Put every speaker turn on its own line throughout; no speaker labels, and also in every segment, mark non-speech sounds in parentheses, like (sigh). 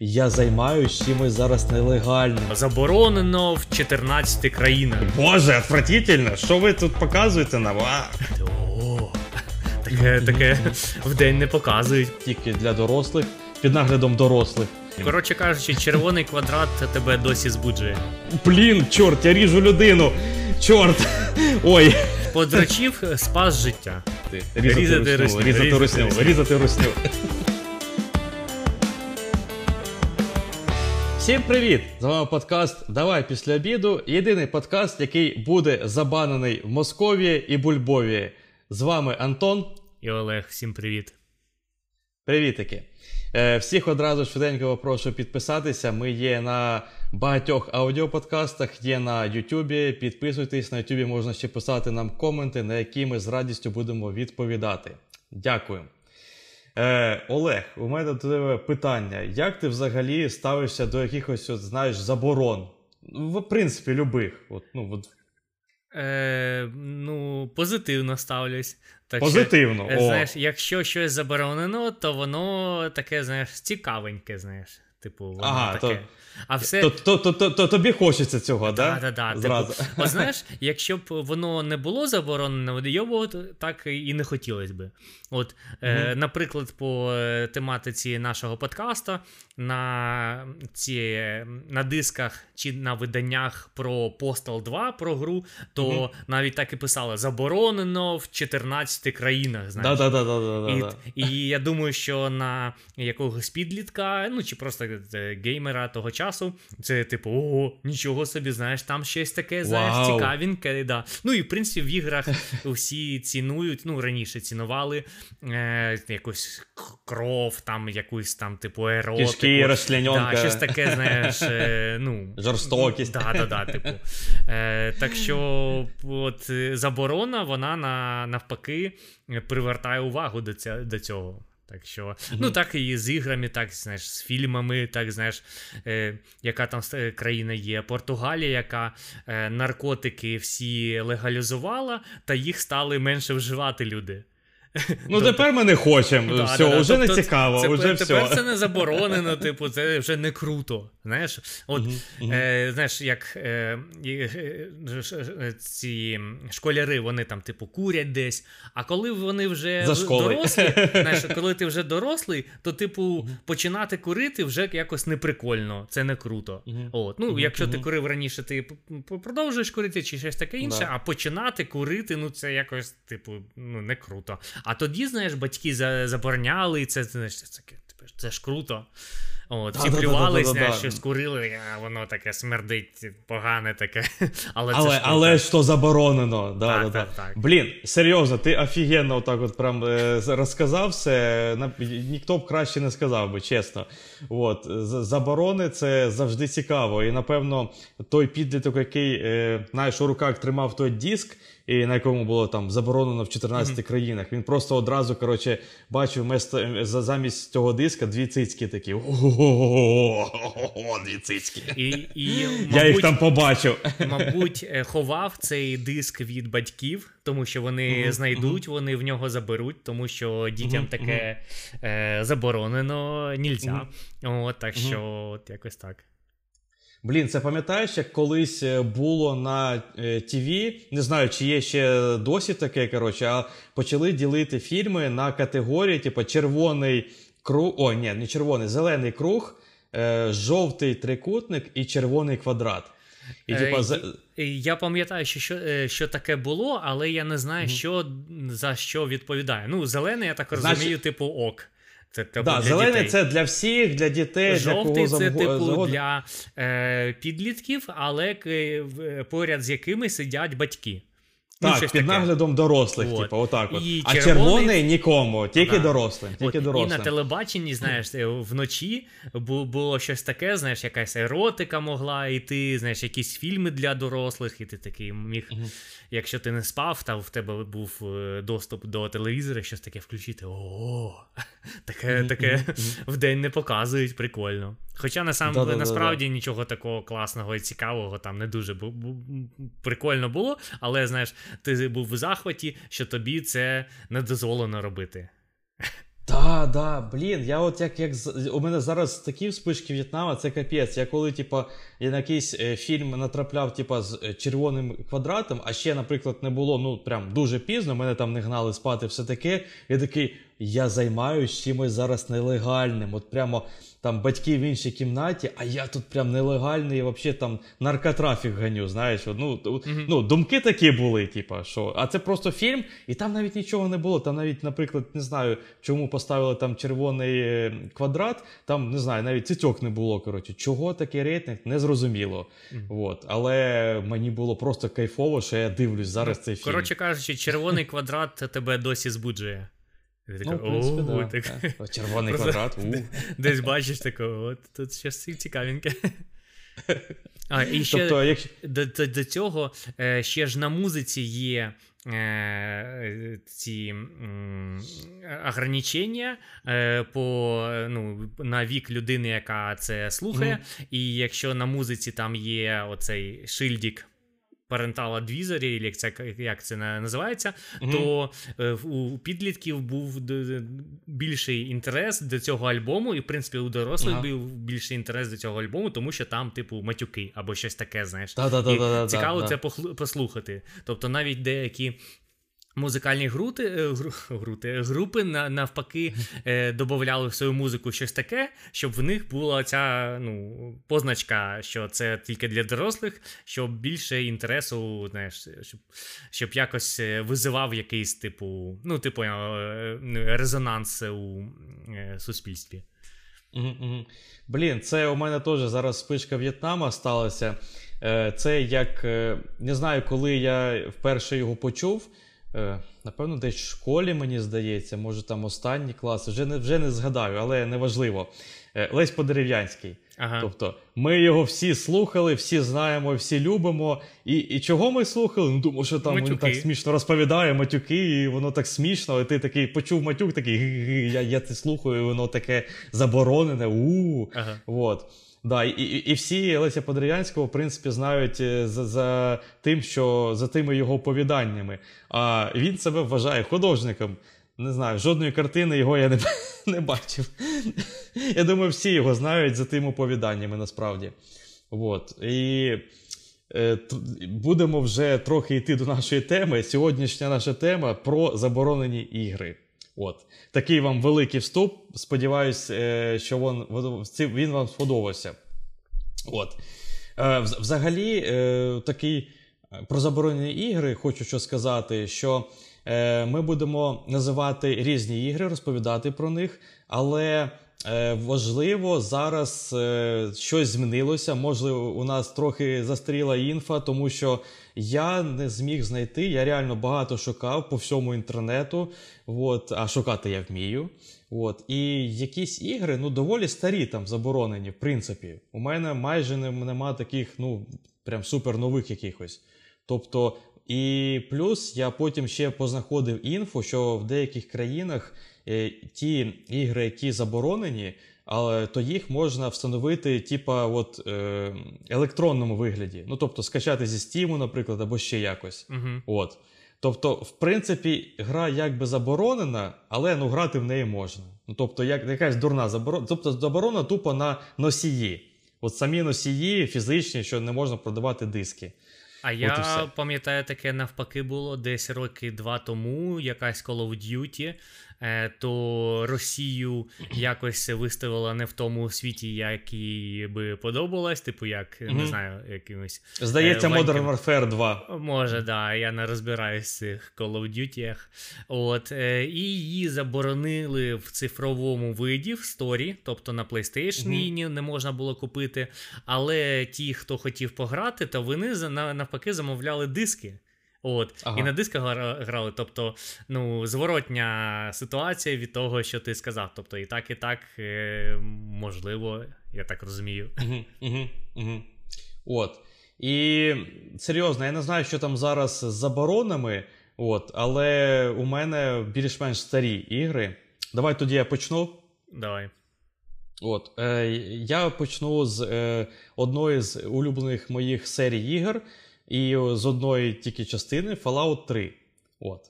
Я займаюсь чимось зараз нелегальним.
Заборонено в 14 країнах.
Боже, отвратительно! Що ви тут показуєте нам? А?
О, таке, таке вдень не показують.
Тільки для дорослих, під наглядом дорослих.
Коротше кажучи, червоний квадрат тебе досі збуджує.
Блін, чорт, я ріжу людину. Чорт. Ой.
Подрачів спас життя.
Різати,
Різати
русню,
русню,
різати русню. різати русню. Всім привіт! З вами подкаст Давай після обіду. Єдиний подкаст, який буде забанений в Московії і Бульбові. З вами Антон.
І Олег, всім привіт.
Привітики. Е, всіх одразу швиденько прошу підписатися. Ми є на багатьох аудіоподкастах, є на Ютубі. Підписуйтесь, на Ютубі можна ще писати нам коменти, на які ми з радістю будемо відповідати. Дякую. Е, Олег, у мене до тебе питання. Як ти взагалі ставишся до якихось, от, знаєш, заборон? В принципі, любих. От, ну, от,
Е, ну, позитивно ставлюсь. Так
позитивно.
Що, е,
О.
знаєш, якщо щось заборонено, то воно таке, знаєш, цікавеньке, знаєш. Типу, воно
Ага,
таке.
то-
а все.
То, то, то, то, то тобі хочеться цього,
Да,
да?
да, да. Типу, (laughs) знаєш, якщо б воно не було заборонено, його так і не хотілося би. От, е, наприклад, по е, тематиці нашого подкаста на, ці, е, на дисках чи на виданнях про Postal 2, про гру, то
Мгм.
навіть так і писали: заборонено в 14 країнах. Знаєш.
Да, да, да, да, да, да,
І,
да.
і я думаю, що на якогось підлітка, ну чи просто е, геймера того часу, це типу, ого, нічого собі, знаєш, там щось таке, знаєш,
Вау.
цікавеньке. Да. Ну і в принципі в іграх (laughs) всі цінують, ну раніше цінували е, якусь кров, там якусь там, типу, еротику.
Розчлененка.
Да, щось таке, знаєш, е, ну.
Жорстокість.
Да, да, да, типу. Е, так що от, заборона, вона на, навпаки привертає увагу до, ця, до цього. Так що, ну так і з іграми, так знаєш, з фільмами, так знаєш, е, яка там е, країна є. Португалія, яка е, наркотики всі легалізувала, та їх стали менше вживати люди.
Ну,
Тобто-
тепер ми не хочемо.
Да,
все,
да,
вже не
Тобто
цікаво,
це,
вже
тепер
все.
це не заборонено, типу, це вже не круто. Знаєш, от Е, знаєш, як е, е, ці школяри, вони там, типу, курять десь. А коли вони вже
За
дорослі, (laughs) знаєш, коли ти вже дорослий, то, типу, починати курити вже якось неприкольно, це не круто. От. Ну, якщо ти курив раніше, ти продовжуєш курити чи щось таке інше, а починати курити, ну це якось, типу, ну, не круто. А тоді, знаєш, батьки забороняли, і це, знаєш, це, типу, це ж круто. От, всі
Да-да-да-да-да-да.
плювались, знаєш, що скурили, а воно таке смердить, погане таке. (laughs) Але, це ж
але то заборонено. Да,
Так,
да, да.
так, так.
Блін, серйозно, ти офігенно отак от прям е, розказав все. Ніхто б краще не сказав би, чесно. От, заборони це завжди цікаво. І напевно, той підліток, який, е, знаєш, у руках тримав той диск, і на якому було там заборонено в 14 країнах, він просто одразу, коротше, бачив место, замість цього диска дві цицьки такі. Ого, дві цицьки.
І, і,
Я їх там побачив.
мабуть, е, ховав цей диск від батьків, тому що вони знайдуть, вони в нього заберуть, тому що дітям таке е, заборонено нельзя. От, так що, от якось так.
Блін, це пам'ятаєш, як колись е, було на е, ТВ, не знаю, чи є ще досі таке, коротше, а почали ділити фільми на категорії, типу червоний круг. О, ні, не червоний, зелений круг, е, жовтий трикутник і червоний квадрат. І,
Е,
за...
Я пам'ятаю, що, що, що таке було, але я не знаю, що за що відповідає. Ну, зелений, я так
Значить-
розумію, типу ок. Це типу,
да,
для
зелений
дітей.
це для всіх, для дітей, для
Жовтий
кого
це типу
завгодно.
для е, підлітків, але поряд з якими сидять батьки. Ну,
Так,
щось
під
таке.
наглядом дорослих,
От.
типу, отак от.
І
а
червоний-
червоний нікому, тільки
Да.
дорослим.
От,
Тільки
і на телебаченні, знаєш, е, вночі було щось таке, знаєш, якась еротика могла йти, знаєш, якісь фільми для дорослих, і ти такий міг, якщо ти не спав, та в тебе був е, доступ до телевізора, щось таке включити. О, таке, таке (laughs) вдень не показують, прикольно. Хоча насам,
Да-да-да-да.
насправді нічого такого класного і цікавого там не дуже прикольно було, але знаєш, ти був в захваті, що тобі це не дозволено робити.
Так, да, блін, я от як як у мене зараз такі вспишки В'єтнама, це капець. Я коли, типа, я на якийсь е, фільм натрапляв, типа, з е, червоним квадратом, а ще, наприклад, не було ну прям дуже пізно, мене там не гнали спати, все таке. Я такий, я займаюся чимось зараз нелегальним. От прямо там батьки в іншій кімнаті, а я тут прям нелегальний, взагалі там наркотрафік ганю. Знаєш, ну mm-hmm. ну думки такі були, типа, що. А це просто фільм, і там навіть нічого не було. Там навіть, наприклад, не знаю, чому поставили там червоний е, квадрат, там не знаю, навіть цицьок не було. Коротше, чого такий рейтинг, не зрозуміло. Mm-hmm. От. Але мені було просто кайфово, що я дивлюсь зараз цей фільм.
Коротше кажучи, червоний квадрат тебе досі збуджує.
Ну, в принципі, да, так. Так. (laughs) Червоний квадрат.
Десь бачиш такого, от тут щось цікавеньке. (laughs) А, і ще
тобто, якщо...
до, до, до цього е, ще ж на музиці є е, ці м, ограничення е, по, ну, на вік людини, яка це слухає. Mm. І якщо на музиці там є оцей шильдик Parental Advisory, як це як це називається, mm-hmm. то е, у підлітків був більший інтерес до цього альбому, і в принципі у дорослих uh-huh. був більший інтерес до цього альбому, тому що там, типу, матюки або щось таке, знаєш. І цікаво це послухати. Тобто навіть деякі музикальні грути, е, (laughs) грути, групи навпаки е, додавали в свою музику щось таке, щоб в них була ця ну, позначка, що це тільки для дорослих, щоб більше інтересу, знаєш, щоб щоб якось е, визивав якийсь типу, ну, типу, резонанс у суспільстві.
Блін, це у мене теж зараз спичка В'єтнама сталася. Це як не знаю, коли я вперше його почув. Е, напевно, десь в школі, мені здається, може там останні класи, вже не вже не згадаю, але неважливо. Е, Лесь Подерев'янський. Ага. Тобто, ми його всі слухали, всі знаємо, всі любимо. І і чого ми слухали? Ну, думаю, що там матюки. він так смішно розповідає матюки, і воно так смішно. І ти такий почув матюк, такий я я це слухаю, і воно таке заборонене. у Ага. Вот. Да, І і, всі Леся Подерев'янського, в принципі, знають е, за за тим, що за тими його оповіданнями. А він себе вважає художником. Не знаю, жодної картини його я не (laughs) не бачив. Я думаю, всі його знають за тими оповіданнями насправді. От. І е, будемо вже трохи йти до нашої теми. Сьогоднішня наша тема про заборонені ігри. От. Такий вам великий вступ. Сподіваюсь, е, що він, він вам сподобався. От. Е, взагалі, е, такий про заборонені ігри, хочу що сказати, що ми будемо називати різні ігри, розповідати про них, але важливо, зараз щось змінилося. Можливо, у нас трохи застріла інфа, тому що я не зміг знайти. Я реально багато шукав по всьому інтернету. От, а шукати я вмію. От, І якісь ігри ну, доволі старі там заборонені, в принципі. У мене майже нема таких, ну, прям супер нових якихось. Тобто, і плюс я потім ще познаходив інфу, що в деяких країнах. Е, ті ігри, які заборонені, але то їх можна встановити, типа, от е, електронному вигляді. Ну, тобто, скачати зі Steam, наприклад, або ще якось.
uh
От. Тобто, в принципі, гра якби заборонена, але ну, грати в неї можна. Ну, Тобто, як якась дурна заборона, тобто заборона тупо на носії. От самі носії фізичні, що не можна продавати диски.
А От я пам'ятаю, таке навпаки було десь роки два тому, якась Call of Duty. Е, то Росію якось виставила не в тому світі, який би подобалось, типу, як mm-hmm. не знаю, якимось.
Здається, Modern Warfare 2.
Може, да, я не розбираюсь в цих Call of Duty. От, е, І її заборонили в цифровому виді в сторі, тобто на PlayStation mm-hmm. її не можна було купити. Але ті, хто хотів пограти, то вони навпаки замовляли диски. От, ага. І на дисках грали. Тобто, ну, зворотня ситуація від того, що ти сказав. Тобто, і так, і так е, можливо, я так розумію.
Угу, угу, угу. От. І серйозно, я не знаю, що там зараз з заборонами, от, але у мене більш-менш старі ігри. Давай тоді я почну.
Давай.
От, е, Я почну з е, одної з улюблених моїх серій ігор. І з одної тільки частини Fallout 3. От.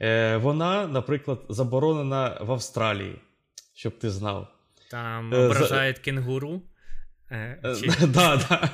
Е, Вона, наприклад, заборонена в Австралії, щоб ти знав.
Там ображають е, кенгуру.
Е, чи... (laughs) да, да.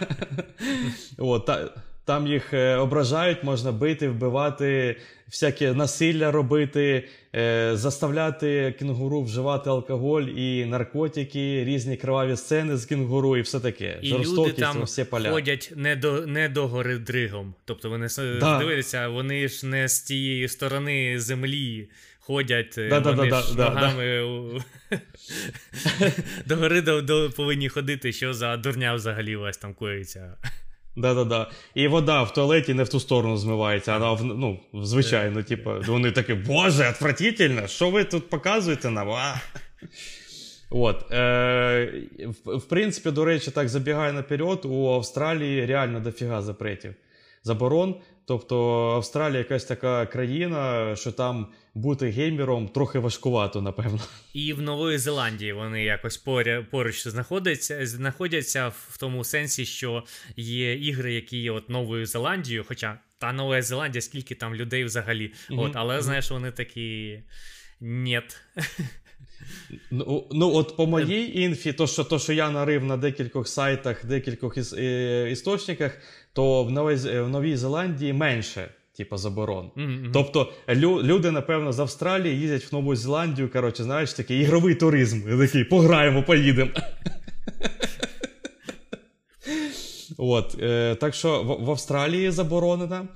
От, та, Там їх е, ображають, можна бити, вбивати, всяке насилля робити, е, заставляти кінгуру вживати алкоголь і наркотики, різні криваві сцени з кінгуру і все таке.
І люди там всі поля. ходять не до не до гори дригом. Тобто вони да. дивляться, вони ж не з тієї сторони землі. Ходять да, вони да, ж да, ногами (laughs) до гори повинні ходити, що за дурня взагалі у вас там коїться.
Да-да-да. І вода в туалеті не в ту сторону змивається, а в, ну, звичайно, типу, вони такі, боже, отвратительно, що ви тут показуєте нам? А? От, е, в, в принципі, до речі, так забігає наперед, у Австралії реально дофіга запретів. Заборон. Тобто Австралія якась така країна, що там бути геймером трохи важкувато, напевно.
І в Нової Зеландії вони якось поря, поруч знаходяться знаходяться в тому сенсі, що є ігри, які є от Новою Зеландією, хоча та Нова Зеландія, скільки там людей взагалі. Mm-hmm. От, Але знаєш, вони такі. Нет.
Ну, ну, от по моїй інфі, то що то, що я нарив на декількох сайтах, декількох іс, е, істочниках, то в Новій, в Новій Зеландії менше типу, заборон. Mm-hmm. Тобто лю, люди, напевно, з Австралії їздять в Нову Зеландію, коротше, знаєш, такий ігровий туризм. Такий, пограємо, поїдемо. (laughs) От, е, Так що в, в Австралії заборонена.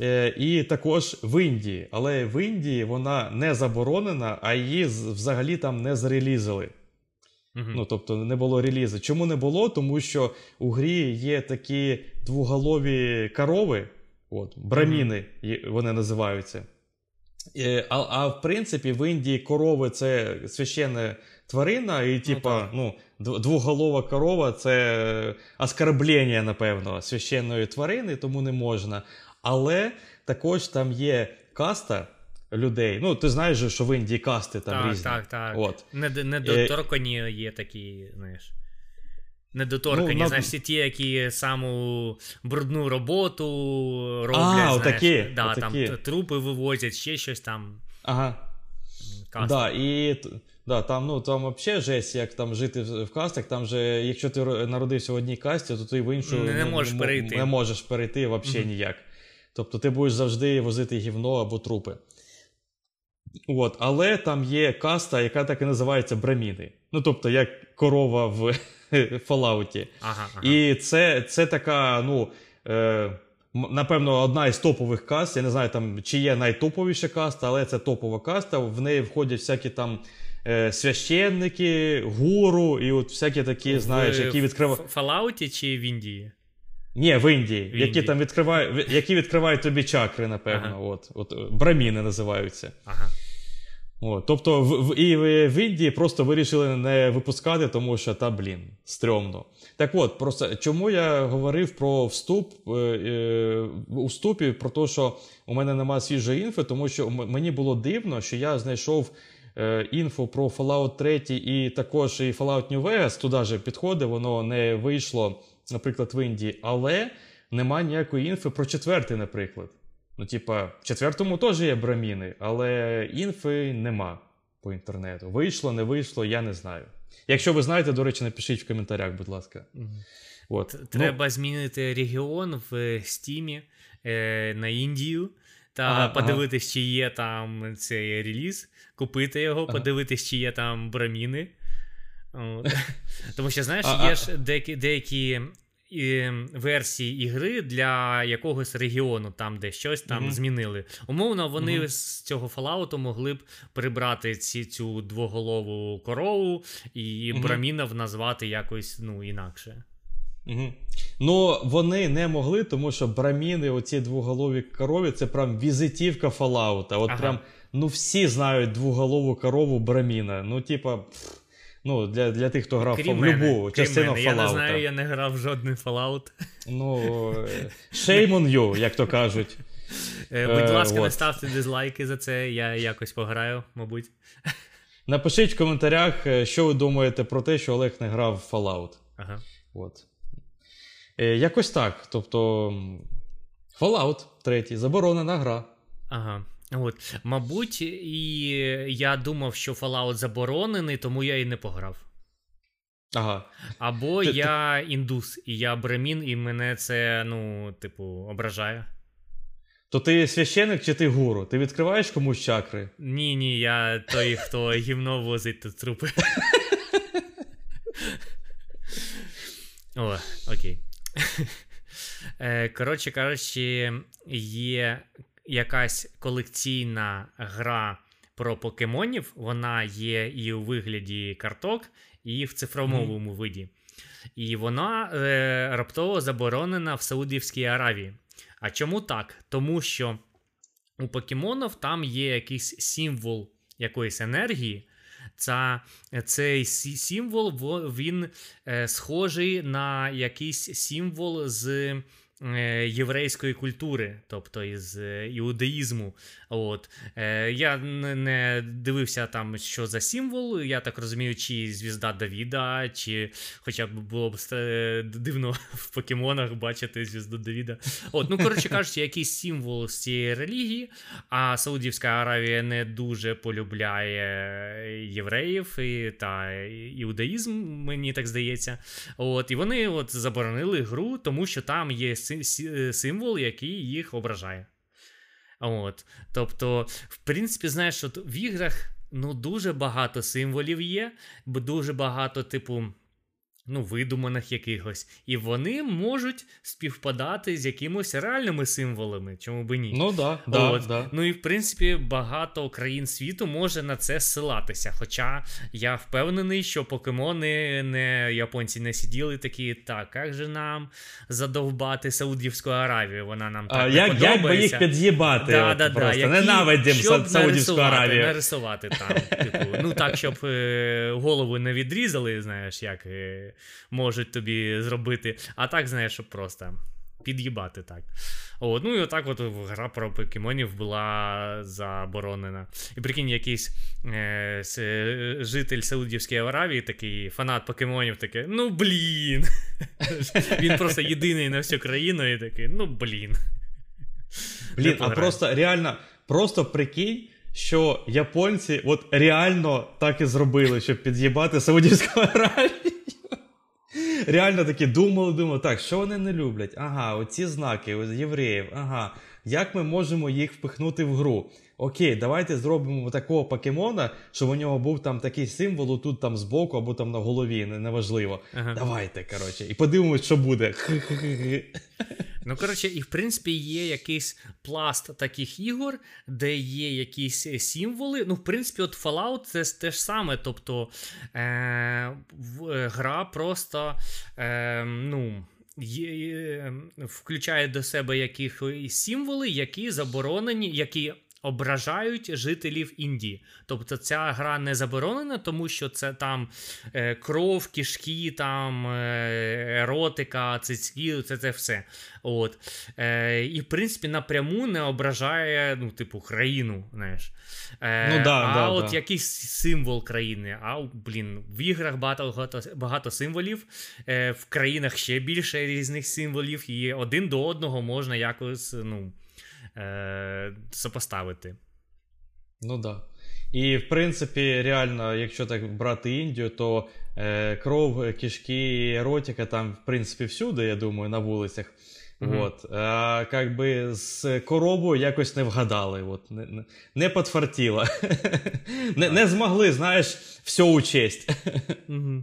Е, і також в Індії. Але в Індії вона не заборонена, а її взагалі там не зарелізили. Uh-huh. Ну, тобто не було релізу. Чому не було? Тому що у грі є такі двоголові корови, от, браміни вони називаються. А а в принципі, в Індії корови це священна тварина, і, ну, типа, ну, ну двоголова корова це оскорблення, напевно, священної тварини, тому не можна. Але також там є каста людей. Ну, ти знаєш, що в Індії касти там
так,
різні.
Так, так, От. Недоторкані е... є такі, знаєш. Недоторкані, ну, знаєш, всі ті, які саму брудну роботу роблять. А, знаєш, отакі, да, отакі. там трупи вивозять, ще щось там.
Ага. Каста. Да, і Да, там ну там взагалі жесть, як там жити в кастах. Там же, якщо ти народився в одній касті, то ти в іншу
не, не можеш
не,
перейти.
Не можеш перейти взагалі mm-hmm. ніяк. Тобто ти будеш завжди возити гівно або трупи. От, Але там є каста, яка так і називається браміни. Ну, тобто, як корова в Fallout.
Ага, ага.
І це це така, ну, е, напевно, одна із топових каст. Я не знаю, там, чи є найтоповіша каста, але це топова каста. В неї входять всякі там е, священники, гуру і от всякі такі, знаєш, які відкривають.
В Fallout чи в Індії?
Ні, в Індії, в Індії. які там відкривають які відкривають тобі чакри, напевно. Ага. От, от Браміни називаються.
Ага.
От, Тобто в, в, і в, в Індії просто вирішили не випускати, тому що та, блін, стрьомно. Так от, просто чому я говорив про вступ е, е, у вступі, про те, що у мене немає свіжої інфи, тому що мені було дивно, що я знайшов е, інфу про Fallout 3 і також і Fallout New Vegas, туди же підходить, воно не вийшло наприклад, в Індії, але нема ніякої інфи про четвертий, наприклад. Ну, типа, в четвертому теж є браміни, але інфи нема по інтернету. Вийшло, не вийшло, я не знаю. Якщо ви знаєте, до речі, напишіть в коментарях, будь ласка.
Угу. От. Треба ну... змінити регіон в Стімі е, на Індію. Та ага, подивитись, ага. чи є там цей реліз, купити його, ага. подивитись, чи є там браміни. (laughs) Тому що, знаєш, є ж деякі деякі версії ігри для якогось регіону, там, де щось там mm-hmm. змінили. Умовно, вони mm-hmm. з цього Fallout могли б прибрати ці, цю двоголову корову і mm-hmm. брамінов назвати якось ну, інакше.
Угу. Ну, вони не могли, тому що браміни, оці двоголові корові, це прям візитівка Fallout. От ага. прям, ну всі знають двоголову корову браміна. Ну, типа. Ну, для для тих, хто грав крім в любу частину Fallout.
Я не знаю, я не грав в жодний Fallout.
Ну, shame on you, як то кажуть.
Е, будь ласка, не ставте дизлайки за це, я якось пограю, мабуть.
Напишіть в коментарях, е, що ви думаєте про те, що Олег не грав в Fallout.
Ага.
От. Е, якось так. Тобто, Fallout 3, заборонена гра.
Ага. От, Мабуть, і я думав, що Fallout заборонений, тому я і не пограв.
Ага.
Або ти, я ти... індус, і я бремін, і мене це, ну, типу, ображає.
То ти священик чи ти гуру? Ти відкриваєш комусь чакри?
Ні, ні, я той, хто гімно возить тут трупи. (laughs) О, окей. Е, коротше кажучи, є якась колекційна гра про покемонів. Вона є і у вигляді карток, і в цифровому mm. виді. І вона е, раптово заборонена в Саудівській Аравії. А чому так? Тому що у покемонів там є якийсь символ якоїсь енергії. Ця, Цей символ він е, схожий на якийсь символ з єврейської культури, тобто із е, іудаїзму. От. Е, Я не дивився там, що за символ. Я так розумію, чи звізда Давіда, чи хоча б було б дивно (laughs) в покемонах бачити звізду Давіда. От, Ну, коротше кажучи, якийсь символ з цієї релігії, а Саудівська Аравія не дуже полюбляє євреїв і, та іудаїзм, мені так здається. От, І вони от заборонили гру, тому що там є Е, символ, який їх ображає. От. Тобто, в принципі, знаєш, от в іграх ну, дуже багато символів є, дуже багато, типу ну, видуманих якихось, і вони можуть співпадати з якимось реальними символами, чому би ні.
Ну да, да, От. да.
Ну і в принципі багато країн світу може на це ссилатися. Хоча я впевнений, що покемони не японці не сиділи такі, так, як же нам задовбати Саудівську Аравію? Вона нам так а, не
як,
подобається.
Як би їх під'їбати?
Да, да,
просто
да,
ненавидимо Саудівську Аравію.
Нарисувати там, типу, ну так, щоб е, голову не відрізали, знаєш, як. Е, можуть тобі зробити. А так, знаєш, щоб просто під'їбати так. От, Ну і отак от гра про покемонів була заборонена. І прикинь, якийсь е, с, житель Саудівської Аравії, такий фанат покемонів, такий, ну блін. (laughs) Він просто єдиний на всю країну і такий, ну блін.
Блін, а просто реально, просто прикинь. Що японці от реально так і зробили, щоб під'їбати Саудівську Аравію реально такі думали, думали, так, що вони не люблять? Ага, оці знаки євреїв, ага. Як ми можемо їх впихнути в гру? Окей, давайте зробимо такого покемона, щоб у нього був там такий символ тут там збоку або там на голові, неважливо. Ага. Давайте, коротше, і подивимось, що буде.
Ну, коротше, і в принципі є якийсь пласт таких ігор, де є якісь символи. Ну, в принципі, от Fallout це те ж саме. Тобто е- в- гра просто. Е- ну, є, Включає до себе якісь символи, які заборонені, які ображають жителів Індії. Тобто ця гра не заборонена, тому що це там е, кров, кишки, там е, еротика, цицькі, це це все. От. Е, І, в принципі, напряму не ображає ну, типу, країну. знаєш. Е,
ну, да,
А
да,
от
да.
якийсь символ країни. А блін, в іграх багато багато, багато символів, е, в країнах ще більше різних символів, і один до одного можна якось. ну, е, сопоставити.
Ну да. І, в принципі, реально, якщо так брати Індію, то е, кров, кишки, еротика там, в принципі, всюди, я думаю, на вулицях. Mm-hmm. Вот. А как би з коробою якось не вгадали. От. Не не, не подфартіло. (laughs) не, не змогли, знаєш, все учесть. (laughs)
mm-hmm.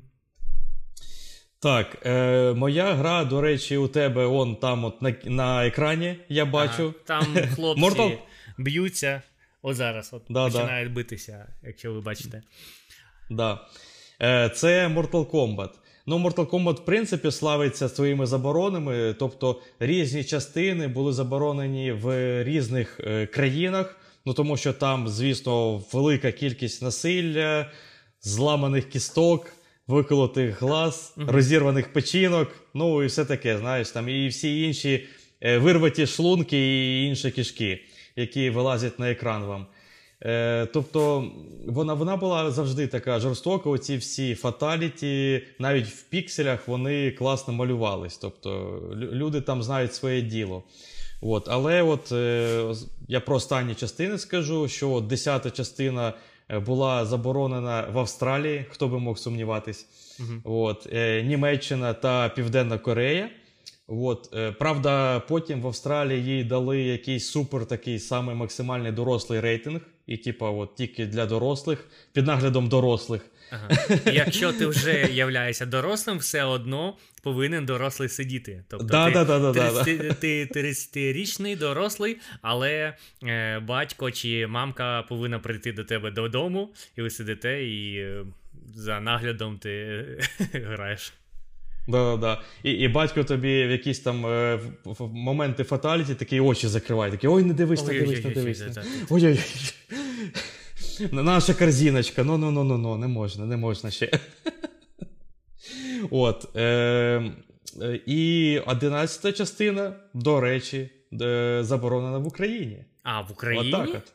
Так, е, моя гра, до речі, у тебе он там от на на екрані я бачу.
Ага, там (laughs) хлопці Mortal... б'ються. От зараз от да, починають да. битися, якщо ви бачите.
Да. Е, Це Mortal Kombat. Ну, Mortal Kombat, в принципі, славиться своїми заборонами. Тобто різні частини були заборонені в різних е, країнах. Ну тому що там, звісно, велика кількість насилля, зламаних кісток виколотих глаз, розірваних печінок, ну і все таке, знаєш, там і всі інші е, вирваті шлунки і інші кишки, які вилазять на екран вам. Е, Тобто вона вона була завжди така жорстока. Оці всі фаталіті, навіть в пікселях вони класно малювались. Тобто люди там знають своє діло. От, Але от е, я про останні частини скажу, що 10 частина була заборонена в Австралії, хто би мог сумніватись. Угу. От, е, Німеччина та Південна Корея. От, е, Правда, потім в Австралії їй дали якийсь супер такий самий максимальний дорослий рейтинг, і типа, от тільки для дорослих, під наглядом дорослих.
Ага. Якщо ти вже являєшся дорослим, все одно повинен дорослий сидіти. Тобто
да,
ти,
да, да, да,
30, ти 30-річний дорослий, але е, батько чи мамка повинна прийти до тебе додому, і ви сидите, і е, за наглядом ти (laughs) граєш.
Да, да, да. І і батько тобі в якісь там е, в, в моменти фаталіті такі очі закриває. Такі, ой, не дивись, не дивись, не дивись. Ой-ой. Наша корзиночка, ну ну ну ну ну не можна, не можна ще. От. Е, І одинадцята частина, до речі, заборонена в Україні.
А, в Україні? Отак от.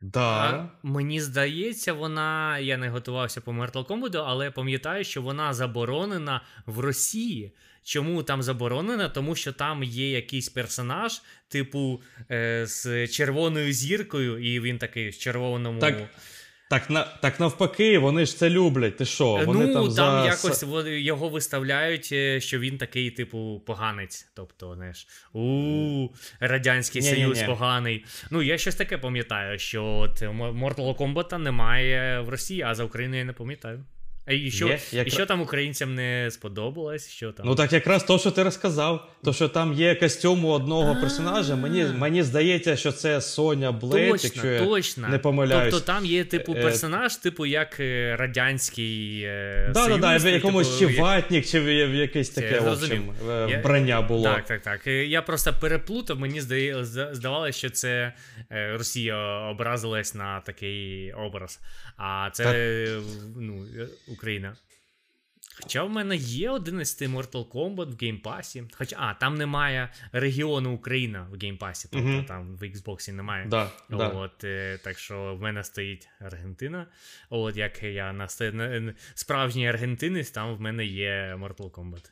Да.
А, Мені здається, вона. Я не готувався по Mortal Kombat, але пам'ятаю, що вона заборонена в Росії. Чому там заборонена? Тому що там є якийсь персонаж, типу, е, з червоною зіркою, і він такий в червоному.
Так. Так на так навпаки, вони ж це люблять. Ти що? Вони
ну,
там,
там
за...
якось його виставляють, е, що він такий, типу, поганець. Тобто, знаєш, у Радянський Союз поганий. Ну, я щось таке пам'ятаю, що от Mortal Kombat немає в Росії, а за Україною я не пам'ятаю. І що є, як... і що там українцям не сподобалось? Що там?
Ну так якраз то, що ти розказав, то що там є костюм у одного персонажа. Мені мені здається, що це Соня Блейд, точно, якщо я точно. не помиляюсь.
Тобто там є типу е, персонаж, типу як е, радянський
да, Союз. Да, да, в якомусь типу, чи ватник, чи в якесь таке в общем, вбрання було.
Так, так, так. Я просто переплутав, мені здавалося, що це е, Росія образилась на такий образ. А це так. ну. Україна. Хоча в мене є 11 Mortal Kombat в Game Pass і. Хоча, а, там немає регіону Україна в Game Pass і, тобто mm-hmm. там в Xbox немає.
Да,
От, да. Так що в мене стоїть Аргентина. От як я на, на справжній аргентинець, там в мене є Mortal Kombat.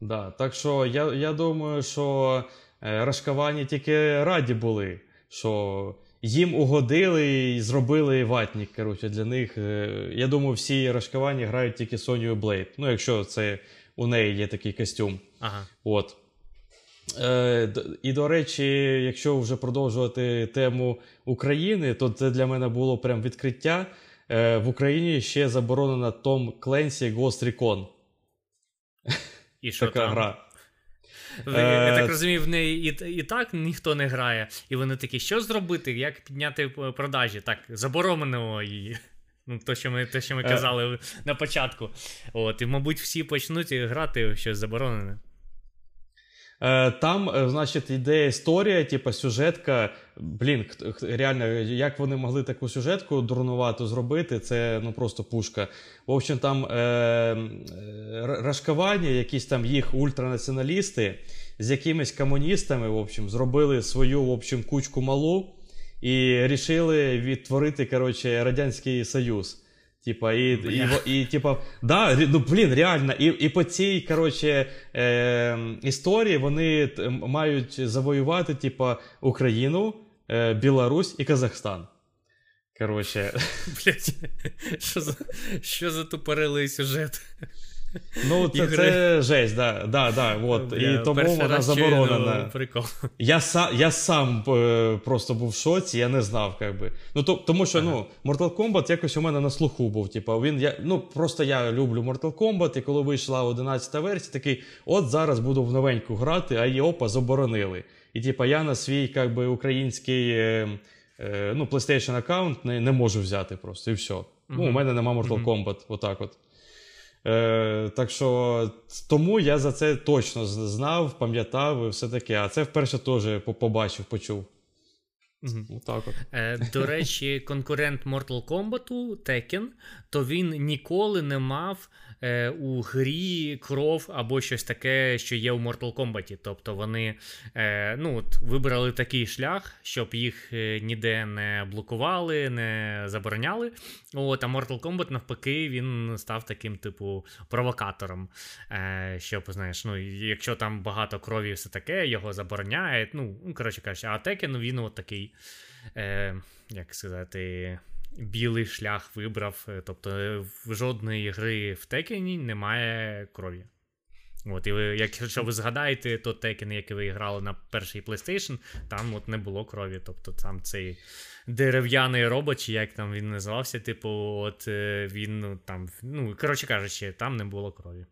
Да, Так що я я думаю, що е, Рашкавані тільки раді були, що їм угодили і зробили ватник. Коротше, для них. Е, я думаю, всі рашкавані грають тільки Сонію Блейд. Ну, якщо це у неї є такий костюм.
Ага.
От. Е, І, до речі, якщо вже продовжувати тему України, то це для мене було прям відкриття. Е, В Україні ще заборонена Том Кленсі Ghost Recon.
І що Така там? гра. Я так розумію, в неї і і так ніхто не грає. І вони такі, що зробити? Як підняти продажі? Так, заборонено її. Ну, то, що ми то, що ми е. казали на початку. От, І, мабуть, всі почнуть грати в щось заборонене.
Е, там, е, значить, йде історія, типу, сюжетка. Блін, реально, як вони могли таку сюжетку дурнувату зробити, це ну просто пушка. В общем, там е, е рашкавання, якісь там їх ультранаціоналісти з якимись комуністами в общем, зробили свою в общем, кучку малу і рішили відтворити коротше, Радянський Союз. Типа, і, і, і, і, типа, да, ну, блін, реально, і і по цій коротше, е, історії вони мають завоювати типа, Україну, Білорусь і Казахстан. Коротше. (laughs)
Блять, що за що за тупорилий сюжет?
Ну, це це жесть, да, да, да, от. Бля, і тому вона заборонена.
Прикол.
Я сам я сам е, просто був в шоці, я не знав, як би. Ну, то, Тому що ага. ну, Mortal Kombat якось у мене на слуху був. Типу, він, я, ну, Просто я люблю Mortal Kombat, і коли вийшла 11 версія, такий, от зараз буду в новеньку грати, а її опа заборонили. І типу, я на свій як би, український е, е, ну, PlayStation аккаунт не, не можу взяти просто, і все. Mm-hmm. Ну, У мене нема Mortal Kombat, отак от. Е, Так що тому я за це точно знав, пам'ятав і все таке. А це вперше теж побачив, почув.
Угу. от. Е, До речі, конкурент Mortal Kombat Tekken, то він ніколи не мав у грі кров або щось таке, що є у Mortal Kombat. Тобто вони е, ну, от, вибрали такий шлях, щоб їх е, ніде не блокували, не забороняли. От, А Mortal Kombat, навпаки, він став таким, типу, провокатором. Е, Щоб, знаєш, ну, якщо там багато крові і все таке, його забороняють. Ну, коротше кажучи, а Tekken, він от такий, е, як сказати білий шлях вибрав. Е, тобто е, в жодної гри в Текені немає крові. От, і ви, Якщо ви згадаєте, то Tekken, який ви грали на перший PlayStation, там от не було крові. Тобто там цей дерев'яний робот, чи як там він називався, типу, от е, він ну, там, ну, коротше кажучи, там не було крові.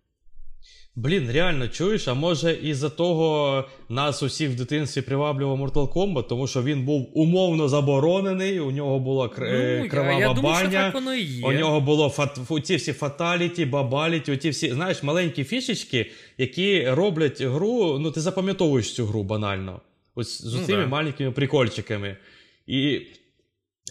Блін, реально чуєш, а може із-за того нас усіх в дитинстві приваблював Mortal Kombat, тому що він був умовно заборонений, у нього була кр... ну, кривава я, я думаю, баня, що так воно і є. у нього було фат... ці всі фаталіті, бабаліті, оті всі, знаєш, маленькі фішечки, які роблять гру, ну ти запам'ятовуєш цю гру банально. Ось з ну, цими да. маленькими прикольчиками. І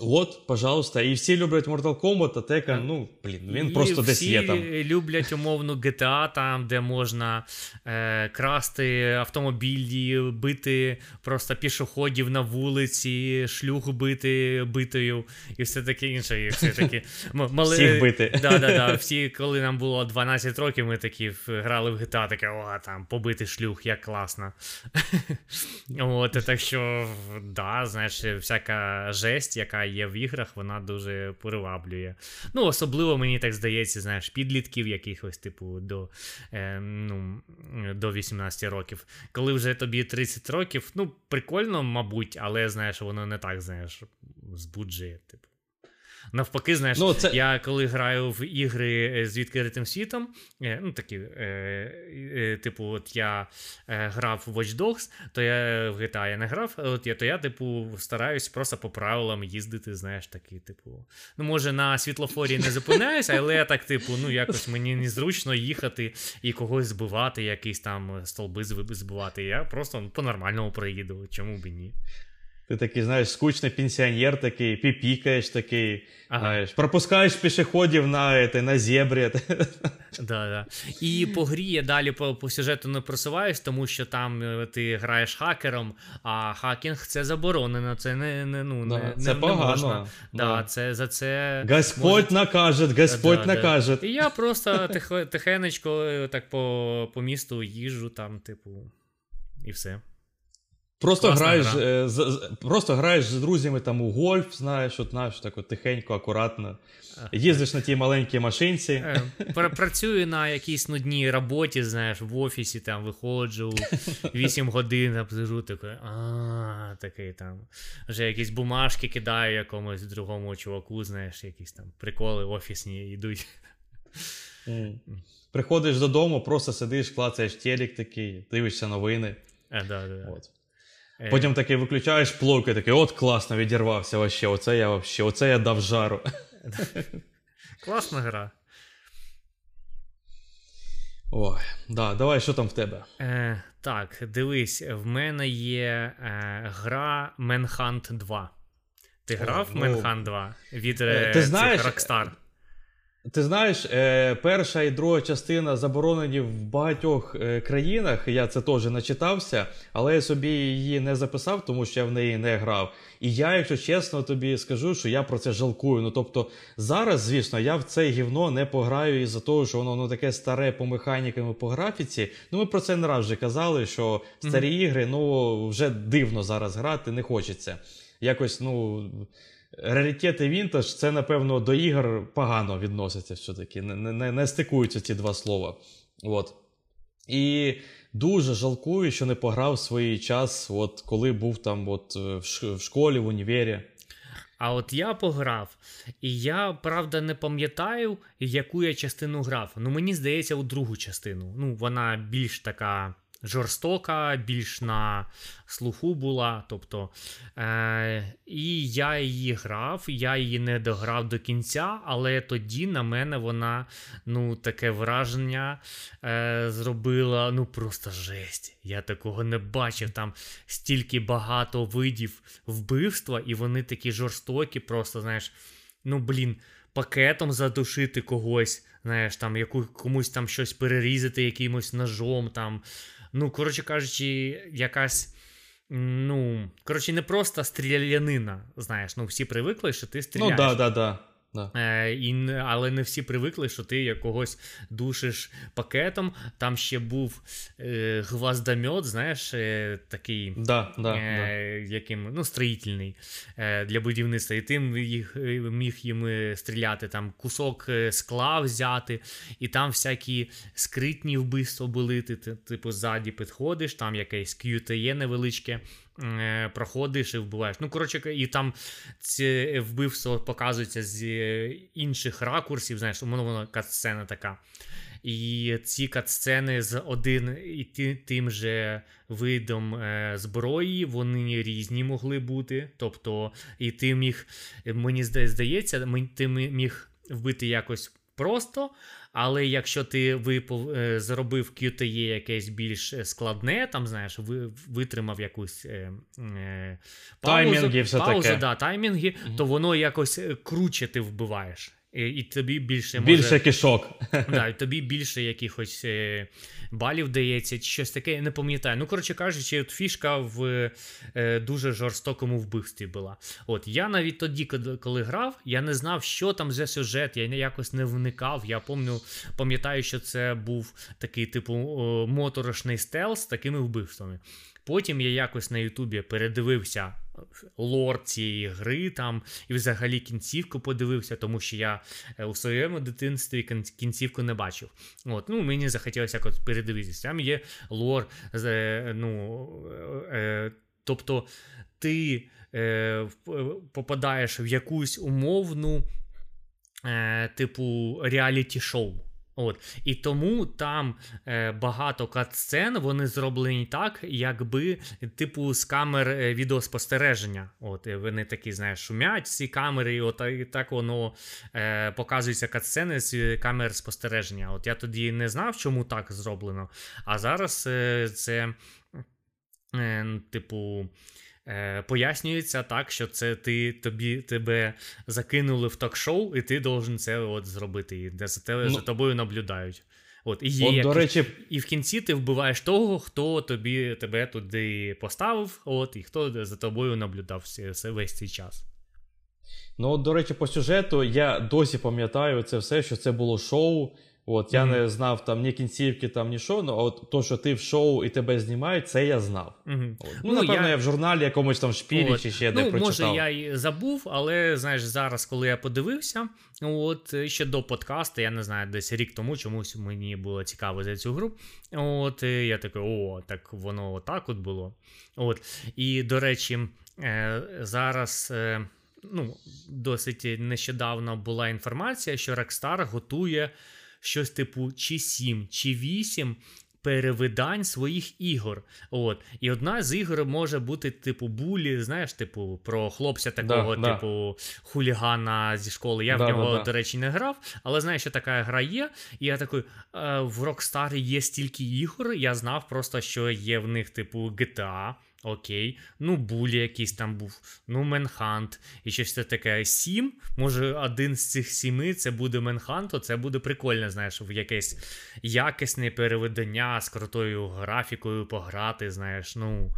От, пожалуйста, і всі люблять Mortal Kombat, а Tekken, ну, блін, він і просто десь є там.
Люблять умовну GTA, там, де можна е, красти автомобілі, бити просто пішоходів на вулиці, шлюх бити битою і все таке інше. І все таке. (laughs)
Мали... Всіх бити.
Да, да, да. Всі, коли нам було 12 років, ми такі грали в GTA, таке, о, там, побити шлюх, як класно. (laughs) От, Так що, да, знаєш, всяка жесть, яка є в іграх, вона дуже приваблює. Ну, особливо мені так здається, знаєш, підлітків якихось, типу, до е, ну, до 18 років. Коли вже тобі 30 років, ну, прикольно, мабуть, але знаєш, воно не так, знаєш, збуджує. типу. Навпаки, знаєш, ну, це... я коли граю в ігри з відкритим світом, ну такі, е, е, типу, от я е, грав в Watch Dogs, то я в GTA я не грав, от я, то я, типу, стараюсь просто по правилам їздити, знаєш, такий, типу. Ну, може, на світлофорі не зупиняюся, але я так, типу, ну, якось мені незручно їхати і когось збивати, якісь там столби збивати. Я просто по-нормальному проїду, чому б і ні.
Ти такий, знаєш, скучний пенсіонер такий, піпікаєш такий, ага. знаєш, пропускаєш пішоходів на на зебрі.
Да, да. І по грі я далі по, по сюжету не просуваюсь, тому що там е, ти граєш хакером, а хакінг це заборонено. Це не не, ну, да, не,
це
не,
погано.
Не можна. Да, це, за це
Господь може... накаже, Господь да, накаже.
І я просто тих, тихенечко е, так по, по місту їжджу там, типу, і все.
Просто граєш гра. Е, з, просто граєш з друзями там у гольф, знаєш, от знаєш, так от тихенько, акуратно. Їздиш на тій маленькій машинці. Е,
працюю на якійсь нудній роботі, знаєш, в офісі там виходжу (laughs) 8 годин, обсижу такий, а такий там. Вже якісь бумажки кидаю якомусь другому чуваку, знаєш, якісь там приколи офісні йдуть.
Приходиш додому, просто сидиш, клацаєш телек такий, дивишся новини.
А, е, да, да. От.
Е. Потім таки виключаєш плойку, такий, от класно відірвався вообще, оце я вообще, оце я дав жару. (laughs)
Класна гра.
Ой, да, давай, що там в тебе?
Е, Так, дивись, в мене є е, гра Manhunt 2. Ти грав О, ну, Manhunt 2 від е, ти знаєш, Rockstar?
Ти знаєш, е, перша і друга частина заборонені в багатьох е, країнах. Я це теж начитався, але я собі її не записав, тому що я в неї не грав. І я, якщо чесно, тобі скажу, що я про це жалкую. Ну тобто, зараз, звісно, я в це гівно не пограю із-за того, що воно ну, таке старе по механікам і по графіці. Ну ми про це не раз вже казали, що старі mm-hmm. ігри ну вже дивно зараз грати не хочеться. Якось, ну. Раритет і Вінтаж це, напевно, до ігор погано відноситься все-таки. Не не, не стикуються ці два слова. От. І дуже жалкую, що не пограв свій час, от коли був там от в школі, в універі.
А от я пограв, і я правда не пам'ятаю, яку я частину грав. Ну мені здається, у другу частину. Ну, вона більш така жорстока, більш на слуху була. тобто, е, І я її грав, я її не дограв до кінця, але тоді на мене вона ну, таке враження е, зробила ну просто жесть. Я такого не бачив. Там стільки багато видів вбивства, і вони такі жорстокі, просто, знаєш, ну блін, пакетом задушити когось знаєш, там яку комусь там щось перерізати якимось ножом. там. Ну, коротше кажучи, якась. Ну, коротше, не просто стрілянина. Знаєш, ну всі привикли, що ти стріляєш.
Ну, да, да, да. Да.
Е, і, Але не всі привикли, що ти якогось душиш пакетом. Там ще був е, гвоздомет, знаєш, е, такий
да, да,
е, яким, ну, строїтельний е, для будівництва. І ти їх, е, міг їм стріляти, там кусок е, скла взяти, і там всякі скритні вбивства були. Ти, типу, ззаді підходиш, там якесь QTE невеличке. Е, проходиш і вбиваєш. Ну, коротше, і там це вбивство показується з інших ракурсів, знаєш, умовно катсцена така. І ці катсцени з один і тим же видом е, зброї, вони різні могли бути. Тобто, і ти міг, мені здається, ти міг вбити якось просто. Але якщо ти випов, е, зробив QTE якесь більш складне, там знаєш, ви, витримав якусь е, е,
паузу, таймінги, все
паузу,
таке.
Да, таймінги, угу. то воно якось е, круче ти вбиваєш. І тобі більше
може... Більше кишок.
Да, і тобі більше якихось е, балів дається, чи щось таке, я не пам'ятаю. Ну, коротше кажучи, от фішка в е, дуже жорстокому вбивстві була. От Я навіть тоді, коли грав, я не знав, що там за сюжет, я якось не вникав. Я помню, пам'ятаю, що це був такий, типу, моторошний стелс з такими вбивствами. Потім я якось на Ютубі передивився лор цієї гри там і взагалі кінцівку подивився, тому що я е, у своєму дитинстві кінцівку не бачив. От, ну Мені захотілося якось передивитися. Там є лор. Е, ну, е, Тобто ти е, попадаєш в якусь умовну, е, типу, реаліті-шоу. От. І тому там е, багато катсцен вони зроблені так, якби, типу, з камер е, відеоспостереження. От, Вони такі, знаєш, шумять ці камери, і от і так воно е, показується катсцени з камер спостереження. От Я тоді не знав, чому так зроблено. А зараз е, це, е, типу. Е, Пояснюється так, що це ти тобі тебе закинули в ток-шоу, і ти должен це от зробити. І де за тебе ну, за тобою наблюдають. От, І є
от, до речі...
і в кінці ти вбиваєш того, хто тобі тебе туди поставив, от, і хто за тобою наблюдав все, весь цей час.
Ну, от, до речі, по сюжету я досі пам'ятаю це все, що це було шоу. От я mm-hmm. не знав там ні кінцівки, там ні що, ну а от то, що ти в шоу і тебе знімають, це я знав.
Mm-hmm.
От. Ну, ну, напевно, я... я в журналі якомусь там шпілі от. чи ще
ну,
де прочитав.
Може, я й забув, але знаєш, зараз, коли я подивився, от ще до подкасту, я не знаю, десь рік тому чомусь мені було цікаво за цю гру. От я такий, о, так воно отак от було. От. І до речі, е, зараз. Е, ну, Досить нещодавно була інформація, що Rockstar готує щось типу чи 7, чи 8 перевидань своїх ігор. От. І одна з ігор може бути, типу, булі, знаєш, типу, про хлопця такого, да, типу, да. хулігана зі школи. Я да, в нього, до речі, не грав, але знаю, що така гра є. І я такий, «Е, в Rockstar є стільки ігор. Я знав просто, що є в них, типу, GTA. Окей, ну булі якийсь там був, ну Менхант і щось це таке. Сім. Може, один з цих сіми це буде Менхант, то це буде прикольно, знаєш, в якесь якісне переведення з крутою графікою пограти. Знаєш, ну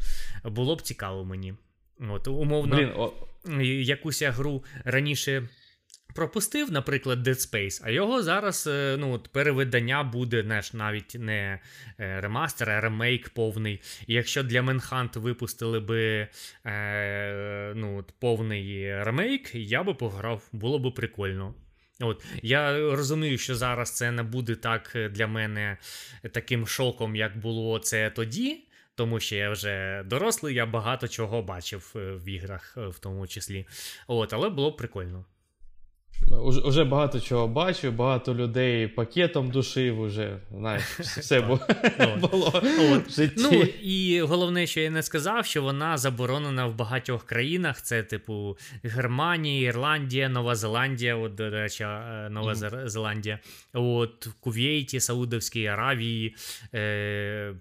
було б цікаво мені. От, Умовно, Блін, о... якусь я гру раніше пропустив, наприклад, Dead Space, а його зараз е, ну, от, перевидання буде знаєш, навіть не е, ремастер, а ремейк повний. І якщо для Manhunt випустили би е, ну, от, повний ремейк, я би пограв, було би прикольно. От Я розумію, що зараз це не буде так для мене таким шоком, як було це тоді. Тому що я вже дорослий, я багато чого бачив е, в іграх, в тому числі. От, Але було б прикольно.
Уже, уже багато чого бачив, багато людей пакетом душив, уже знаєш, (laughs) все (laughs) було в житті.
Ну і головне, що я не сказав, що вона заборонена в багатьох країнах. Це, типу, Германія, Ірландія, Нова Зеландія, от, до речі, е, Нова mm. Зеландія, от в Кувейті, Саудовській Аравії. Е-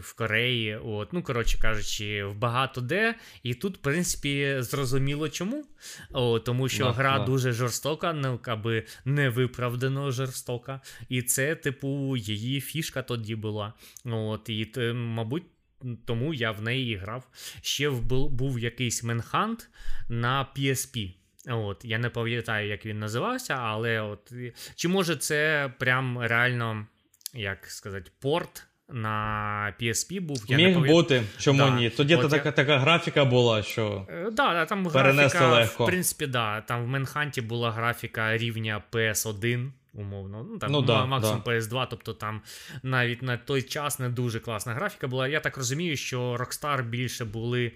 в Кореї. От, Ну, коротше кажучи, в багато де. І тут, в принципі, зрозуміло чому. О, Тому що да, гра да. дуже жорстока, ну, аби невиправдано жорстока. І це, типу, її фішка тоді була. От, І, мабуть. Тому я в неї грав. Ще був якийсь Менхант на PSP. От, Я не пам'ятаю, як він називався, але от чи може це прям реально, як сказати, порт на PSP був.
Я Міг не бути, чому да. ні? Тоді От така я... така графіка була, що
да, да, там графіка, легко. в принципі, да, там в Менханті була графіка рівня PS1. Умовно, ну там ну, да, максимум да. PS2, тобто там навіть на той час не дуже класна графіка була. Я так розумію, що Rockstar більше були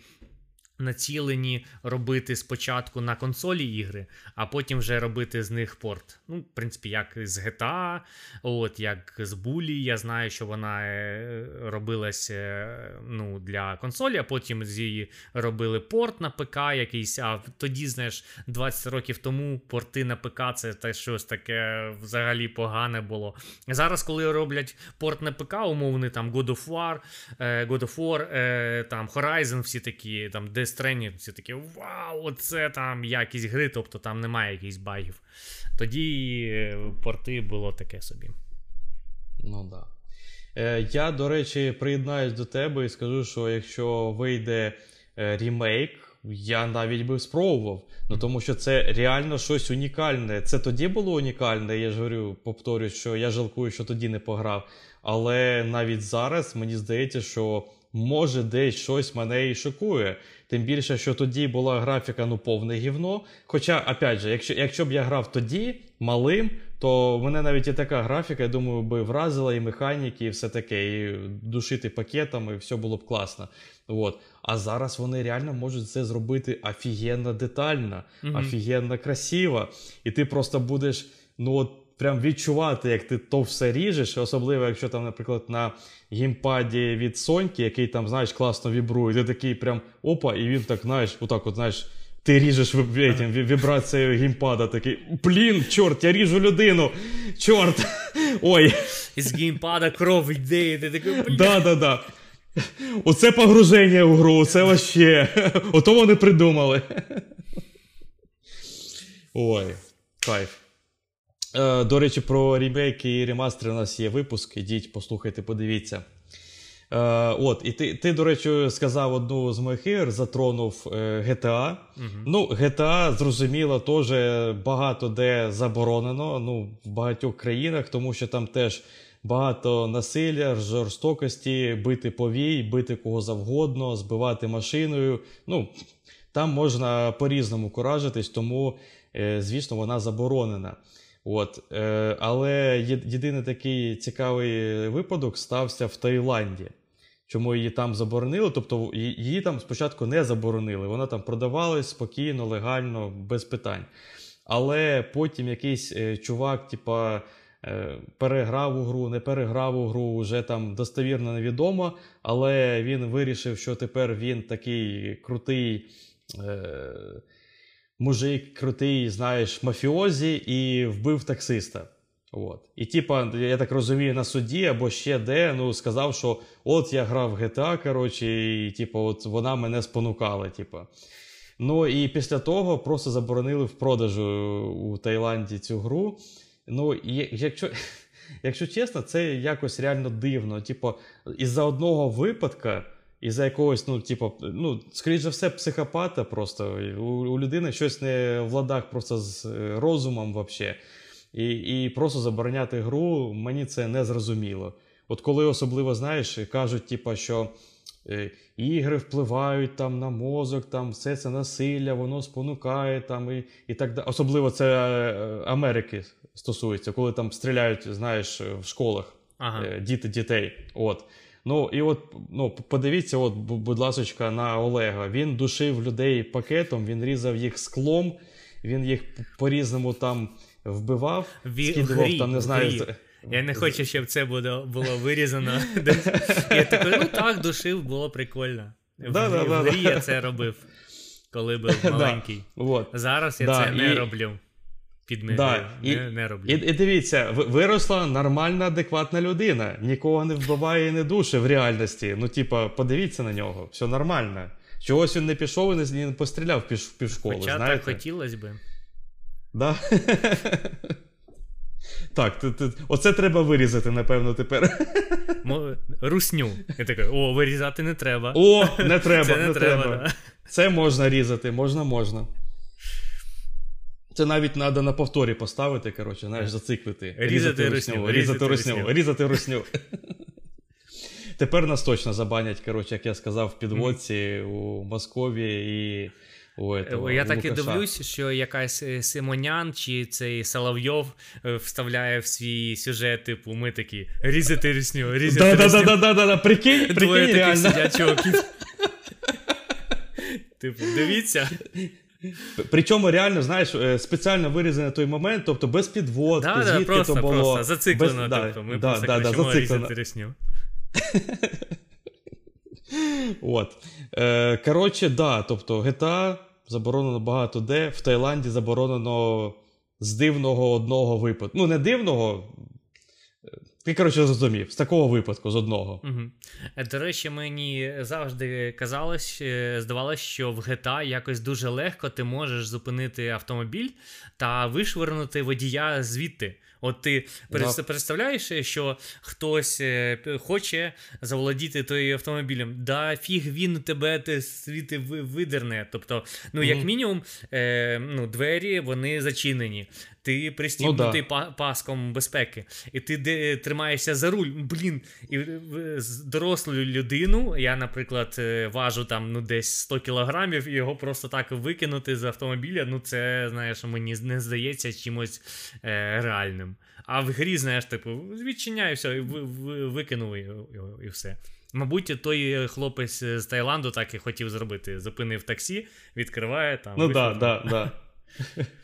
націлені робити спочатку на консолі ігри, а потім вже робити з них порт. Ну, в принципі, як з GTA, от, як з Bully, Я знаю, що вона е, робилась е, ну, для консолі, а потім з її робили порт на ПК якийсь. А тоді, знаєш, 20 років тому порти на ПК це те щось таке взагалі погане було. Зараз, коли роблять порт на ПК, умовний там God of War, е, God of War, там Horizon, всі такі, там Death Stranding, всі такі вау, оце там якість гри, тобто там немає якихось багів. Тоді е, порти було таке собі.
Ну. Да. Е, я, до речі, приєднаюсь до тебе і скажу, що якщо вийде е, ремейк, я навіть би спробував. Ну тому що це реально щось унікальне. Це тоді було унікальне. Я ж говорю, повторюю, що я жалкую, що тоді не пограв. Але навіть зараз мені здається, що може десь щось мене і шокує. Тим більше, що тоді була графіка ну повне гівно. Хоча, опять же, якщо якщо б я грав тоді малим, то мене навіть і така графіка, я думаю, би вразила і механіки, і все таке, і душити пакетами, і все було б класно. От. А зараз вони реально можуть це зробити офігенно детально, mm-hmm. офігенно красиво. І ти просто будеш, ну от прям відчувати, як ти то все ріжеш, особливо, якщо там, наприклад, на геймпаді від Соньки, який там, знаєш, класно вібрує, ти такий прям опа, і він так, знаєш, отак, от, знаєш. Ти ріжеш этим, вібрацією геймпада, такий, блін, чорт, я ріжу людину. Чорт. (laughs) Ой.
Із геймпада кров йде, і ти такий, блін.
Да, да, да. Оце погруження у гру, це вообще. Ото вони придумали. Ой, кайф. Е, до речі, про ремейки і ремастери у нас є випуск. Ідіть, послухайте, подивіться. Е, от, І ти, ти, до речі, сказав одну з моїх ігор, затронув е, GTA. Угу. Ну, GTA, зрозуміло, теж багато де заборонено ну, в багатьох країнах, тому що там теж багато насилля, жорстокості, бити повій, бити кого завгодно, збивати машиною. Ну, Там можна по-різному куражитись, тому, звісно, вона заборонена. От, е, Але єдиний такий цікавий випадок стався в Таїланді. Чому її там заборонили? Тобто її там спочатку не заборонили. Вона там продавалась спокійно, легально, без питань. Але потім якийсь е, чувак, типа. Е, переграв у гру, не переграв у гру, вже там достовірно невідомо, але він вирішив, що тепер він такий крутий е, мужик крутий, знаєш, мафіозі і вбив таксиста. От. І, типа, я так розумію, на суді або ще де ну, сказав, що от я грав в GTA, коротше, і типа, от вона мене спонукала. Типа. Ну і після того просто заборонили в продажу у Таїланді цю гру. Ну, якщо (laughs) якщо чесно, це якось реально дивно. Типу, із-за одного випадка і за якогось, ну, типу, ну, скоріш за все, психопата просто. У, у людини щось не в ладах просто з е, розумом вообще. І і просто забороняти гру, мені це не зрозуміло. От коли особливо, знаєш, кажуть, типу, що е, ігри впливають там на мозок, там все це насилля, воно спонукає там і і так далі. Особливо це е, Америки стосується, коли там стріляють, знаєш, в школах ага. діти дітей. От. Ну і от ну, подивіться, от, будь ласка, на Олега. Він душив людей пакетом, він різав їх склом, він їх по-різному там вбивав,
Ві... скидував грі, там, не знаю. Я не хочу, щоб це було було вирізано. (laughs) Я такий, ну так, душив, було прикольно. В, да, в, да, в грі я це робив, коли був (laughs) маленький. Зараз я це не роблю. Підмігаю, да. і, не, не роблю.
І, і дивіться, виросла нормальна, адекватна людина. Нікого не вбиває і не душе в реальності. Ну, типа, подивіться на нього, все нормально. Чогось він не пішов і не, не постріляв в пів, півшколи.
Хоча
знаєте?
так хотілося би.
Да? Так, ти, ти, оце треба вирізати, напевно, тепер.
Русню. Я такий, о, вирізати не треба.
О, не треба.
Це не,
не
треба.
треба. Да. Це можна різати, можна, можна. Це навіть треба на повторі поставити, коротше, знаєш, зациклити.
Різати русню.
Різати русню. Різати (laughs) русню. Тепер нас точно забанять, коротше, як я сказав, в підводці у Московії і. У этого,
я
у
так
Лукаша.
і дивлюсь, що якась е, Симонян чи цей Соловйов е, вставляє в свій сюжет, типу, ми такі різати русню, різати
да,
русню.
Да, да, да, да, да, прикинь, прикинь,
Двоє таких
реально.
сидять чуваків. (laughs) Типу, дивіться.
Причому реально, знаєш, е, спеціально вирізаний той момент, тобто без підводки,
Да, да, просто,
то було.
просто зациклено,
без...
тобто, ми
да,
просто
да, да, зациклено.
різати. (laughs)
От. Е, коротше, да, тобто GTA заборонено багато де. В Таїланді заборонено з дивного одного випадку. Ну, не дивного. Ти, коротше, зрозумів, з такого випадку, з одного.
Угу. До речі, мені завжди казалось, е, здавалось, що в GTA якось дуже легко ти можеш зупинити автомобіль та вишвернути водія звідти. От ти
Да.
представляєш, що хтось е, хоче заволодіти той автомобілем, да фіг він тебе те світи видерне. Тобто, ну, як мінімум, е, ну, двері вони зачинені. Ти пристібнутий
Ну,
па- паском безпеки, і ти де, тримаєшся за руль. Блін, і дорослу людину, я, наприклад, е, важу там ну, десь 100 кілограмів, і його просто так викинути з автомобіля. Ну, це, знаєш, мені не здається чимось е, реальним. А в грі, знаєш, типу, відчиняй все, і ви, ви, викинув його, і все. Мабуть, той хлопець з Таїланду так і хотів зробити. Зупинив таксі, відкриває там.
Ну да, да, да. (laughs)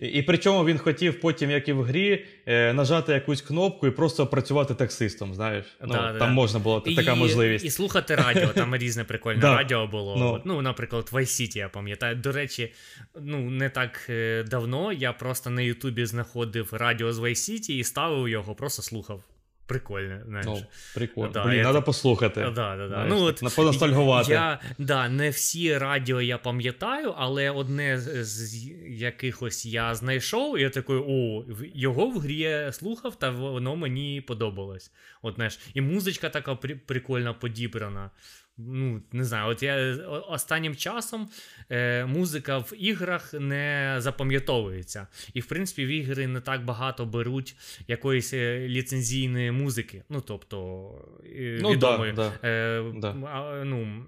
І, і причому він хотів потім, як і в грі, е, нажати якусь кнопку і просто працювати таксистом, знаєш. Ну,
Да,
там
да.
можна була така можливість.
І слухати радіо, там різне прикольне (laughs)
Да.
радіо було.
No.
От, ну, наприклад, Vice City, я пам'ятаю. До речі, ну не так е, давно я просто на Ютубі знаходив радіо з Vice City і ставив його, просто слухав. Прикольно, знаєш.
Ну, прикольно.
Да,
Блін,
я
треба послухати.
Да, да, да.
Знаєш,
Ну, от, Я, да, не всі радіо я пам'ятаю, але одне з з якихось я знайшов, і я такий, о, його в грі я слухав, та воно мені подобалось. От, знаєш, і музичка така при, прикольно подібрана. Ну, не знаю, от я останнім часом е, музика в іграх не запам'ятовується. І, в принципі, в ігри не так багато беруть якоїсь е, ліцензійної музики. Ну, тобто, е,
Ну,
відомої.
да.
Е,
Да.
а, ну,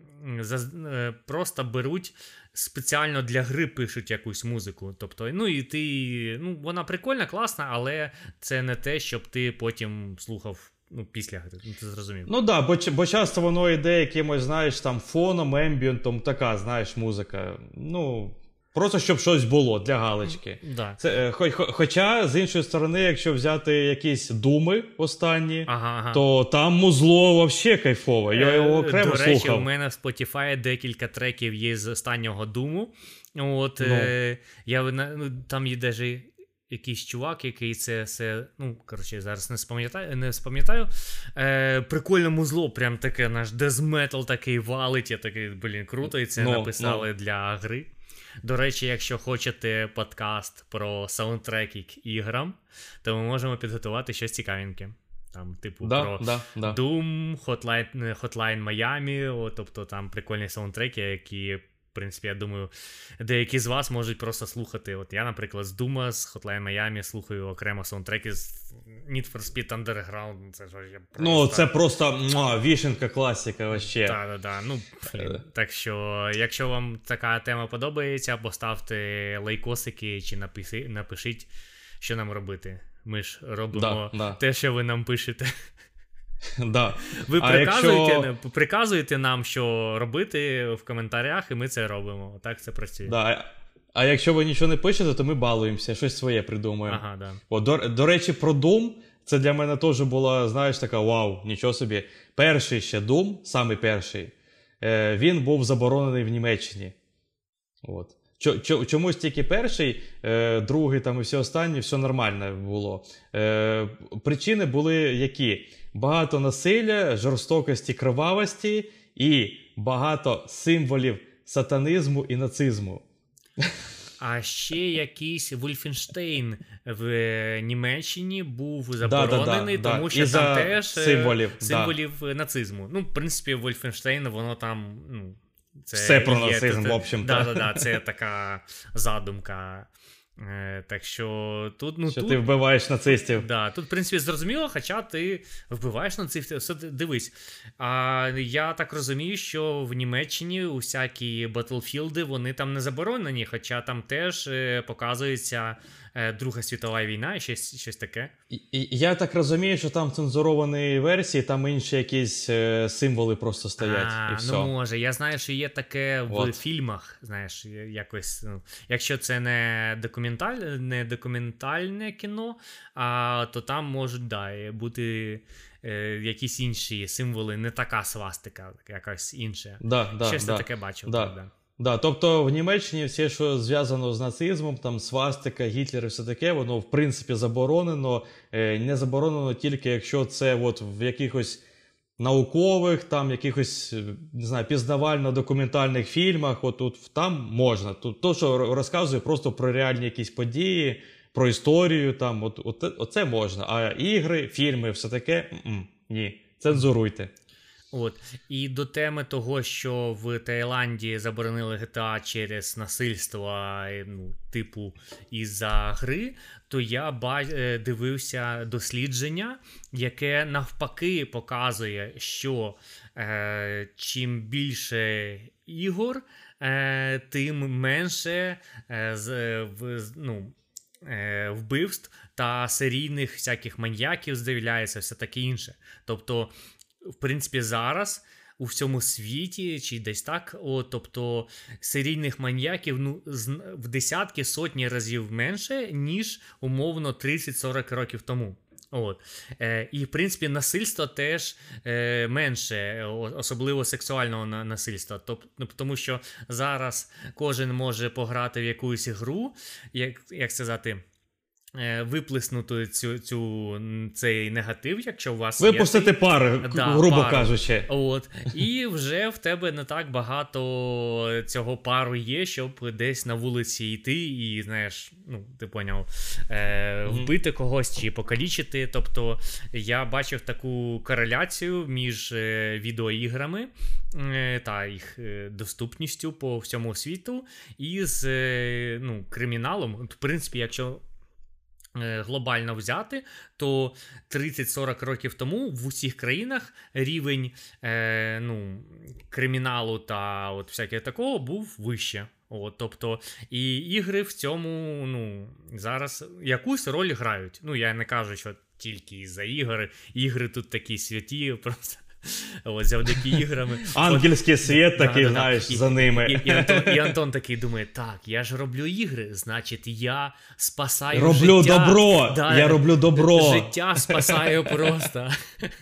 е, просто беруть спеціально для гри пишуть якусь музику. Тобто, ну і ти. Ну, вона прикольна, класна, але це не те, щоб ти потім слухав ну, після. Ну, ти зрозумів.
Ну так, да, бо, бо часто воно йде якимось, знаєш, там фоном, ембієнтом, така, знаєш, музика. Ну, просто щоб щось було для галочки.
Да.
Це, е, хо- хо- хоча, з іншої сторони, якщо взяти якісь думи останні,
Ага, ага.
то там музло взагалі кайфове. Я його
Е,
окремо
До речі,
слухав.
у мене в Spotify декілька треків є з останнього думу. От,
Ну.
е, я, ну, там є даже якийсь чувак, який це все. Ну, коротше, зараз не спам'ятаю. Не спам'ятаю. Е, прикольне музло, прям таке наш дезметал такий валить. Я такий, блін, круто, і це
Ну,
написали для гри. До речі, якщо хочете подкаст про саундтреки к іграм, то ми можемо підготувати щось цікавеньке. Там, типу,
Да,
про
да, да.
Doom, Hotline, Hotline Miami, о, тобто там прикольні саундтреки, які, в принципі, я думаю, деякі з вас можуть просто слухати. От я, наприклад, з Doom, з Hotline Miami слухаю окремо саундтреки з Need for Speed Underground. ну, Це ж я просто...
Ну, це просто муа, вішенка класика вообще.
Так, так, так. Ну.
Е.
так що, якщо вам така тема подобається, поставте лайкосики чи напиши, напишіть, що нам робити. Ми ж робимо
Да, да.
те, що ви нам пишете. (laughs)
Да.
Ви
А
приказуєте,
якщо-
приказуєте нам, що робити в коментарях, і ми це робимо. Так це працює.
Да. А якщо ви нічого не пишете, то ми балуємося, щось своє придумаємо.
Ага, да.
О, до, до речі, про Doom, це для мене теж була, знаєш, така вау, нічого собі. Перший ще Doom, самий перший, е, він був заборонений в Німеччині. От. Чомусь тільки перший, е, другий там і всі останні, все нормально було. Е, Причини були які? Багато насилля, жорстокості, кривавості і багато символів сатанизму і нацизму.
А ще якийсь Вольфенштейн в Німеччині був заборонений, да, да, да, тому що там теж е, символів, символів нацизму. Ну, в принципі, Вольфенштейн, воно там. ну,
це Все про нацизм, в общем.
Да, да, да, Це така задумка. Е, так що тут. ну,
Що
тут,
ти вбиваєш нацистів.
Да, Тут, в принципі, зрозуміло, хоча ти вбиваєш нацистів. Все, дивись. А я так розумію, що в Німеччині усякі батлфілди вони там не заборонені, хоча там теж е, показується Друга світова війна і щось щось таке.
І, і, Я так розумію, що там цензуровані версії, там інші якісь е, символи просто стоять.
А,
і все.
Ну може, я знаю, що є таке От. в фільмах. Знаєш, якось, ну, якщо це не документаль, не документальне кіно, а то там можуть да, бути. Е, якісь інші символи, не така свастика, якась інша.
Да, да,
Щось
да,
таке бачив.
Да.
Да.
Тобто в Німеччині все, що зв'язано з нацизмом, там свастика, Гітлер і все таке, воно в принципі заборонено. Е, не заборонено тільки якщо це от в якихось наукових, там якихось не знаю, пізнавально-документальних фільмах. От тут там можна. Тут то, що розказує просто про реальні якісь події, про історію. Там от, от, оце можна. А ігри, фільми, все таке ні. Цензуруйте.
От і до теми того, що в Таїланді заборонили GTA через насильство, ну, типу, із-за гри, то я е, дивився дослідження, яке навпаки показує, що е, чим більше ігор, е, тим менше е, з, в, ну, е, вбивств та серійних всяких маньяків з'являється, все таке інше. Тобто в принципі, зараз у всьому світі, чи десь так, о, тобто серійних маньяків ну, в десятки сотні разів менше, ніж умовно 30-40 років тому. От. Е, І, в принципі, насильство теж е, менше, особливо сексуального насильства. Тобто, Тому що зараз кожен може пограти в якусь гру, як як сказати. Е, виплеснути цю, цю, цей негатив, якщо у вас
Випустити
є...
пари, да, грубо пару. кажучи.
От. І вже в тебе не так багато цього пару є, щоб десь на вулиці йти і, знаєш, ну, ти поняв, е, вбити когось чи покалічити. Тобто я бачив таку кореляцію між е, відеоіграми е, та їх доступністю по всьому світу і з ну, криміналом. В принципі, якщо. Е, глобально взяти, то 30-40 років тому в усіх країнах рівень е, ну, криміналу та от всяке такого був вище. От, Тобто, і ігри в цьому ну, зараз якусь роль грають. Ну, я не кажу, що тільки із-за ігри. Ігри тут такі святі, (laughs) просто Ось завдяки іграми.
Ангельський світ такий, знаєш, за ними.
І, Антон, такий думає: так, я ж роблю ігри, значить, я спасаю.
Роблю
життя.
добро! Я роблю добро.
Життя спасаю просто.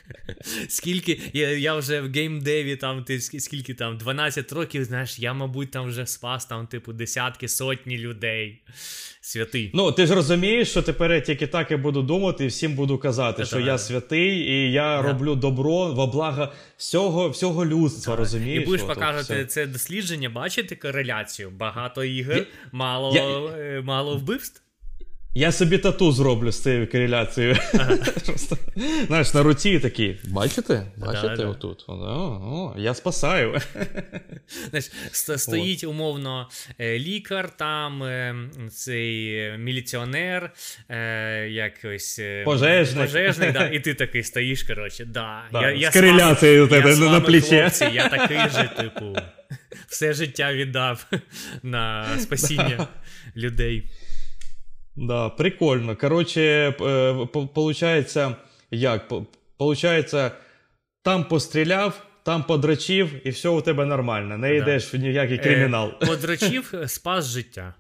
(laughs) Скільки я я вже в геймдеві, там ти скільки там 12 років, знаєш, я, мабуть, там вже спас там, типу, десятки, сотні людей святий.
Ну, ти ж розумієш, що тепер я тільки так і буду думати, і всім буду казати, що я святий, і я роблю добро во благо всього всього людства. розумієш?
І будеш показувати це дослідження, бачити кореляцію. Багато ігор, мало, я... Е, мало вбивств.
Я собі тату зроблю з цією кореляцією. Ага. (laughs) Знаєш, на руці такі. Бачите? Бачите да, отут? О, о, Я спасаю.
Знаєш, Стоїть умовно е, лікар, там е, цей міліціонер, е, якось
пожежник,
пожежник да, і ти (laughs) такий стоїш, коротше. Да,
да, я, я З кореляцією на, на плечі. Хлопці,
я такий же, (laughs) типу, все життя віддав на спасіння людей.
Да, прикольно. Короче, э, получается, як? Получается, там постріляв, там подрачив, і все у тебе нормально. Не йдеш в ніякий е, кримінал. (laughs)
Е, подрачив, спас життя.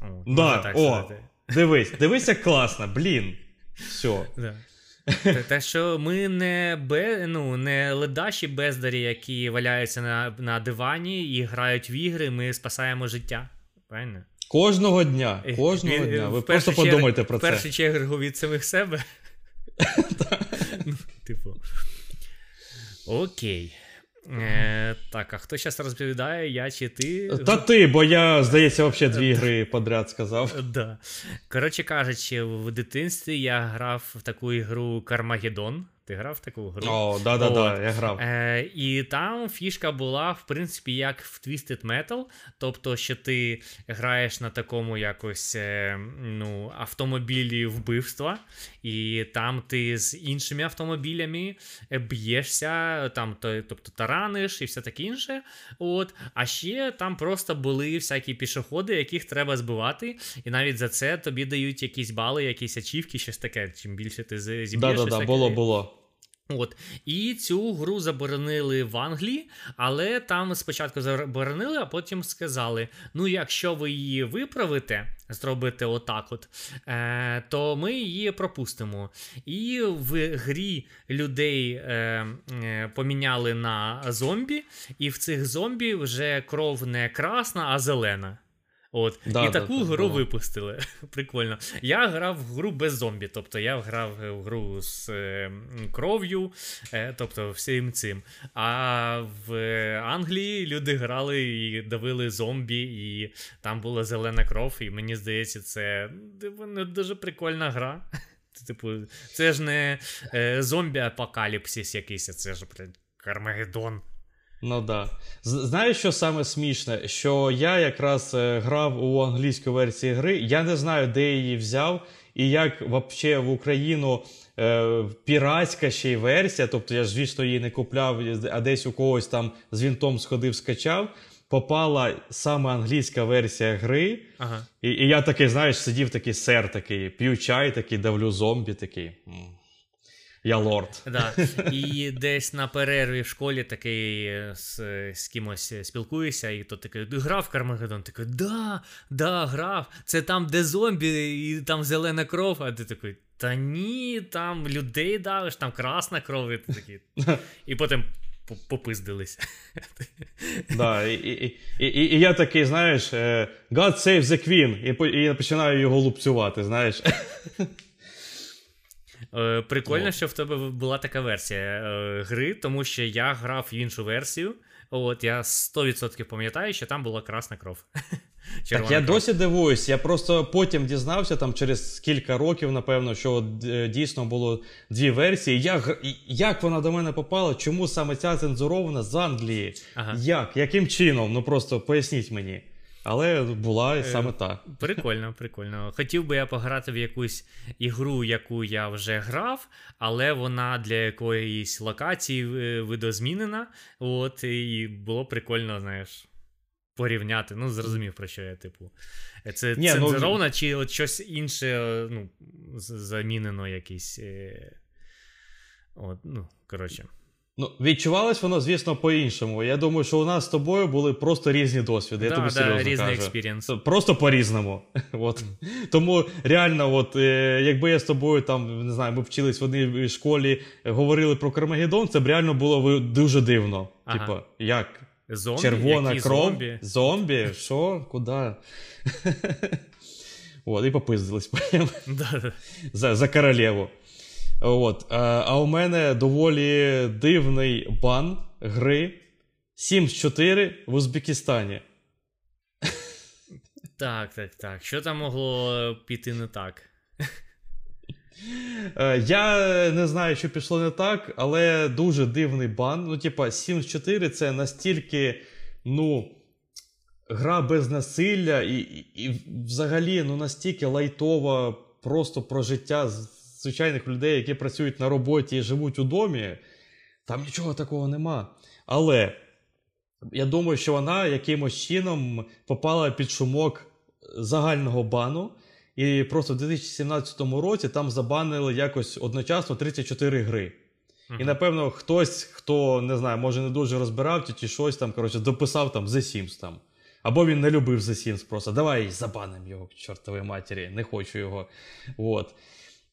О, да, так о, Дивись, дивись, як класно, блін. Все.
Да. Те, що ми не бе, ну, не ледаші бездарі, які валяються на на дивані і грають в ігри, ми спасаємо життя. правильно?
Кожного дня. Кожного і, дня. Ви просто подумайте про
це. В першу чергу від самих себе. (laughs) Ну, типу. Окей. Е, Так, а хто зараз розповідає, я чи ти?
Та ти, бо я, здається, взагалі дві гри подряд сказав.
Да. Коротше кажучи, в дитинстві я грав в таку ігру Кармагеддон. Ти грав в таку гру?
О, да, да, да, я грав.
Е, І там фішка була, в принципі, як в Twisted Metal. Тобто, що ти граєш на такому якось е, ну, автомобілі вбивства, і там ти з іншими автомобілями б'єшся, там, тобто тараниш і все таке інше. От. А ще там просто були всякі пішоходи, яких треба збивати. І навіть за це тобі дають якісь бали, якісь ачівки, щось таке. Чим більше ти зіб'єш.
Да, да, да, було, було.
От і цю гру заборонили в Англії, але там спочатку заборонили, а потім сказали: ну, якщо ви її виправите, зробите отак, от, е, то ми її пропустимо. І в грі людей е, е, поміняли на зомбі, і в цих зомбі вже кров не красна, а зелена. От. Да, І да, таку да, гру випустили. (laughs) Прикольно. Я грав в гру без зомбі, тобто я грав в гру з е, кров'ю, е, тобто всім цим. А в Англії люди грали і давили зомбі, і там була зелена кров, і мені здається, це не дуже прикольна гра. (laughs) Типу, це ж не е, зомбі-апокаліпсис якийсь, це ж Кармагеддон.
Ну да. Знаєш, що саме смішне? Що я якраз е, грав у англійській версії гри, я не знаю, де її взяв, і як взагалі в Україну е, піратська ще й версія, тобто я ж, звісно, її не купляв, а десь у когось там з вінтом сходив, скачав. Попала саме англійська версія гри, ага. і і я такий, знаєш, сидів такий сер, такий, п'ю чай, такий, давлю зомбі такий. Я лорд.
Да. І десь на перерві в школі такий з з кимось спілкуєшся, і то такий грав Кармагеддон? Такий, да, да, грав. Це там, де зомбі, і там зелена кров, а ти такий. Та ні, там людей давиш, там красна кров, і ти такий. І потім попиздилися.
Да, і, і, і, і, я такий, знаєш, е, God save the Queen, і, і починаю його лупцювати, знаєш.
Е, прикольно, що в тебе була така версія е, гри, тому що я грав в іншу версію. От я 100% пам'ятаю, що там була красна кров. (laughs)
Так я кров. досі дивуюсь. Я просто потім дізнався там через кілька років, напевно, що е, дійсно було дві версії. Як як вона до мене попала? Чому саме ця цензурована з Англії? Ага. Як? Яким чином? Ну просто поясніть мені. Але була саме та.
Прикольно, прикольно. Хотів би я пограти в якусь ігру, яку я вже грав, але вона для якоїсь локації е, видозмінена. От, І було прикольно, знаєш, порівняти. Ну, зрозумів, про що я, типу. Це Ні, цензуровано, ну... чи от щось інше ну, замінено якесь. Е, от, ну, коротше.
Ну, відчувалось воно, звісно, по-іншому. Я думаю, що у нас з тобою були просто різні досвіди. Да, я тобі да, серйозно різний кажу. experience. Просто по-різному. (laughs) от. Mm. Тому реально, от, е, якби я з тобою там, не знаю, ми вчились в одній школі, говорили про Кармагеддон, це б реально було дуже дивно. Ага. Типа, як? Зомбі? Червона Які кров? Зомбі? Зомбі? Що? Куди? (laughs) От, і попиздились (laughs) за, за королеву. От. А у мене доволі дивний бан гри 7 з 4 в Узбекистані. (laughs)
Так, так, так. Що там могло піти не так?
Е, я не знаю, що пішло не так, але дуже дивний бан. Ну, типа, 7 з 4 це настільки, ну, гра без насилля, і, і, і взагалі ну, настільки лайтова просто про життя звичайних людей, які працюють на роботі і живуть у домі, там нічого такого нема. Але я думаю, що вона якимось чином попала під шумок загального бану. І просто в 2017 році там забанили якось одночасно 34 гри. Uh-huh. І напевно хтось, хто не знаю, може не дуже розбирав чи щось там, коротше, дописав там The Sims там. Або він не любив The Sims просто. Давай забанимо його, к чортовій матері, не хочу його. От.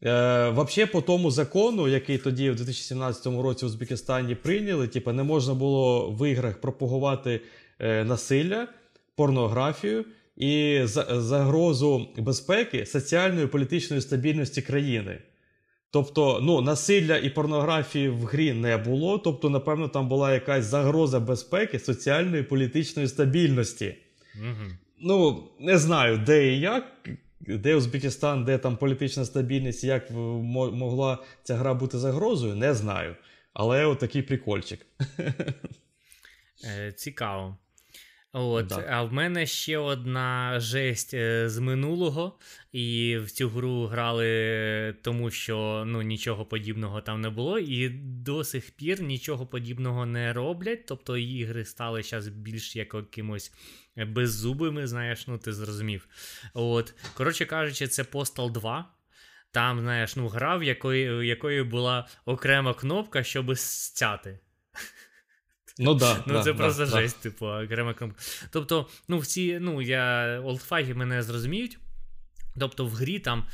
Е, Взагалі, по тому закону, який тоді в 2017 році в Узбекистані прийняли, типу, не можна було в іграх пропагувати е, насилля, порнографію, і загрозу безпеки соціальної і політичної стабільності країни. Тобто, ну, насилля і порнографії в грі не було. Тобто, напевно, там була якась загроза безпеки, соціальної і політичної стабільності. Угу. Ну, не знаю, де і як, де Узбекистан, де там політична стабільність, як могла ця гра бути загрозою, не знаю. Але отакий прикольчик. (laughs)
Е, цікаво. От, да. А в мене ще одна жесть е, з минулого, і в цю гру грали тому, що ну, нічого подібного там не було, і до сих пір нічого подібного не роблять. Тобто ігри стали зараз більш як якимось беззубими, знаєш, ну ти зрозумів. От, Коротше кажучи, це Postal 2. Там, знаєш, ну, гра, в якої, якої була окрема кнопка, щоб стяти.
Ну да, (laughs)
ну
да,
це
да,
просто
да.
жесть, типу, окрема кнопка. Тобто, ну, всі, ну, я олдфаги мене зрозуміють. Тобто, в грі там.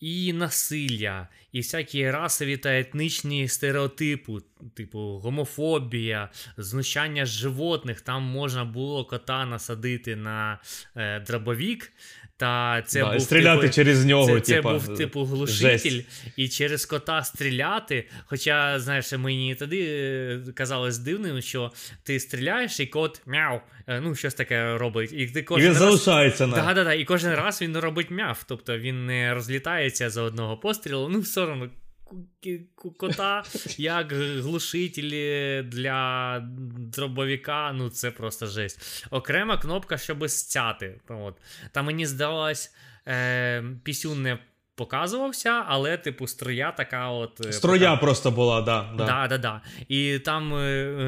І насилля, і всякі расові та етнічні стереотипи, типу гомофобія, знущання животних. Там можна було кота насадити на е, дробовік, та це
да,
був
стріляти
типу,
через нього.
Це,
це
був типу глушитель, жесть. і через кота стріляти. Хоча, знаєш, мені тоді е, казалось дивним, що ти стріляєш, і кот мяу. Е, ну, щось таке робить. І ти кожен
і він
раз...
залишається на.
Да, да, да, І кожен раз він робить мяв. Тобто він не розлітається за одного пострілу. Ну, все одно кота як глушитель для дробовика, ну це просто жесть. Окрема кнопка, щоб стяти. От. Та мені здалось, е, пісюн не показувався, але, типу, строя така от.
Строя пока... просто була, да.
Да, да, да. да. І там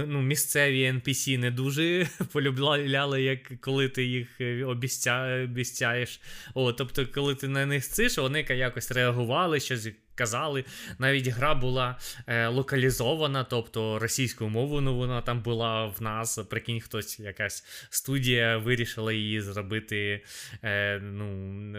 ну, місцеві NPC не дуже полюбляли, як коли ти їх обіцяєш. О, тобто, коли ти на них циш, вони якось реагували, щось казали. Навіть гра була е, локалізована, тобто російською мовою ну, вона там була в нас. Прикинь, хтось якась студія вирішила її зробити е, ну,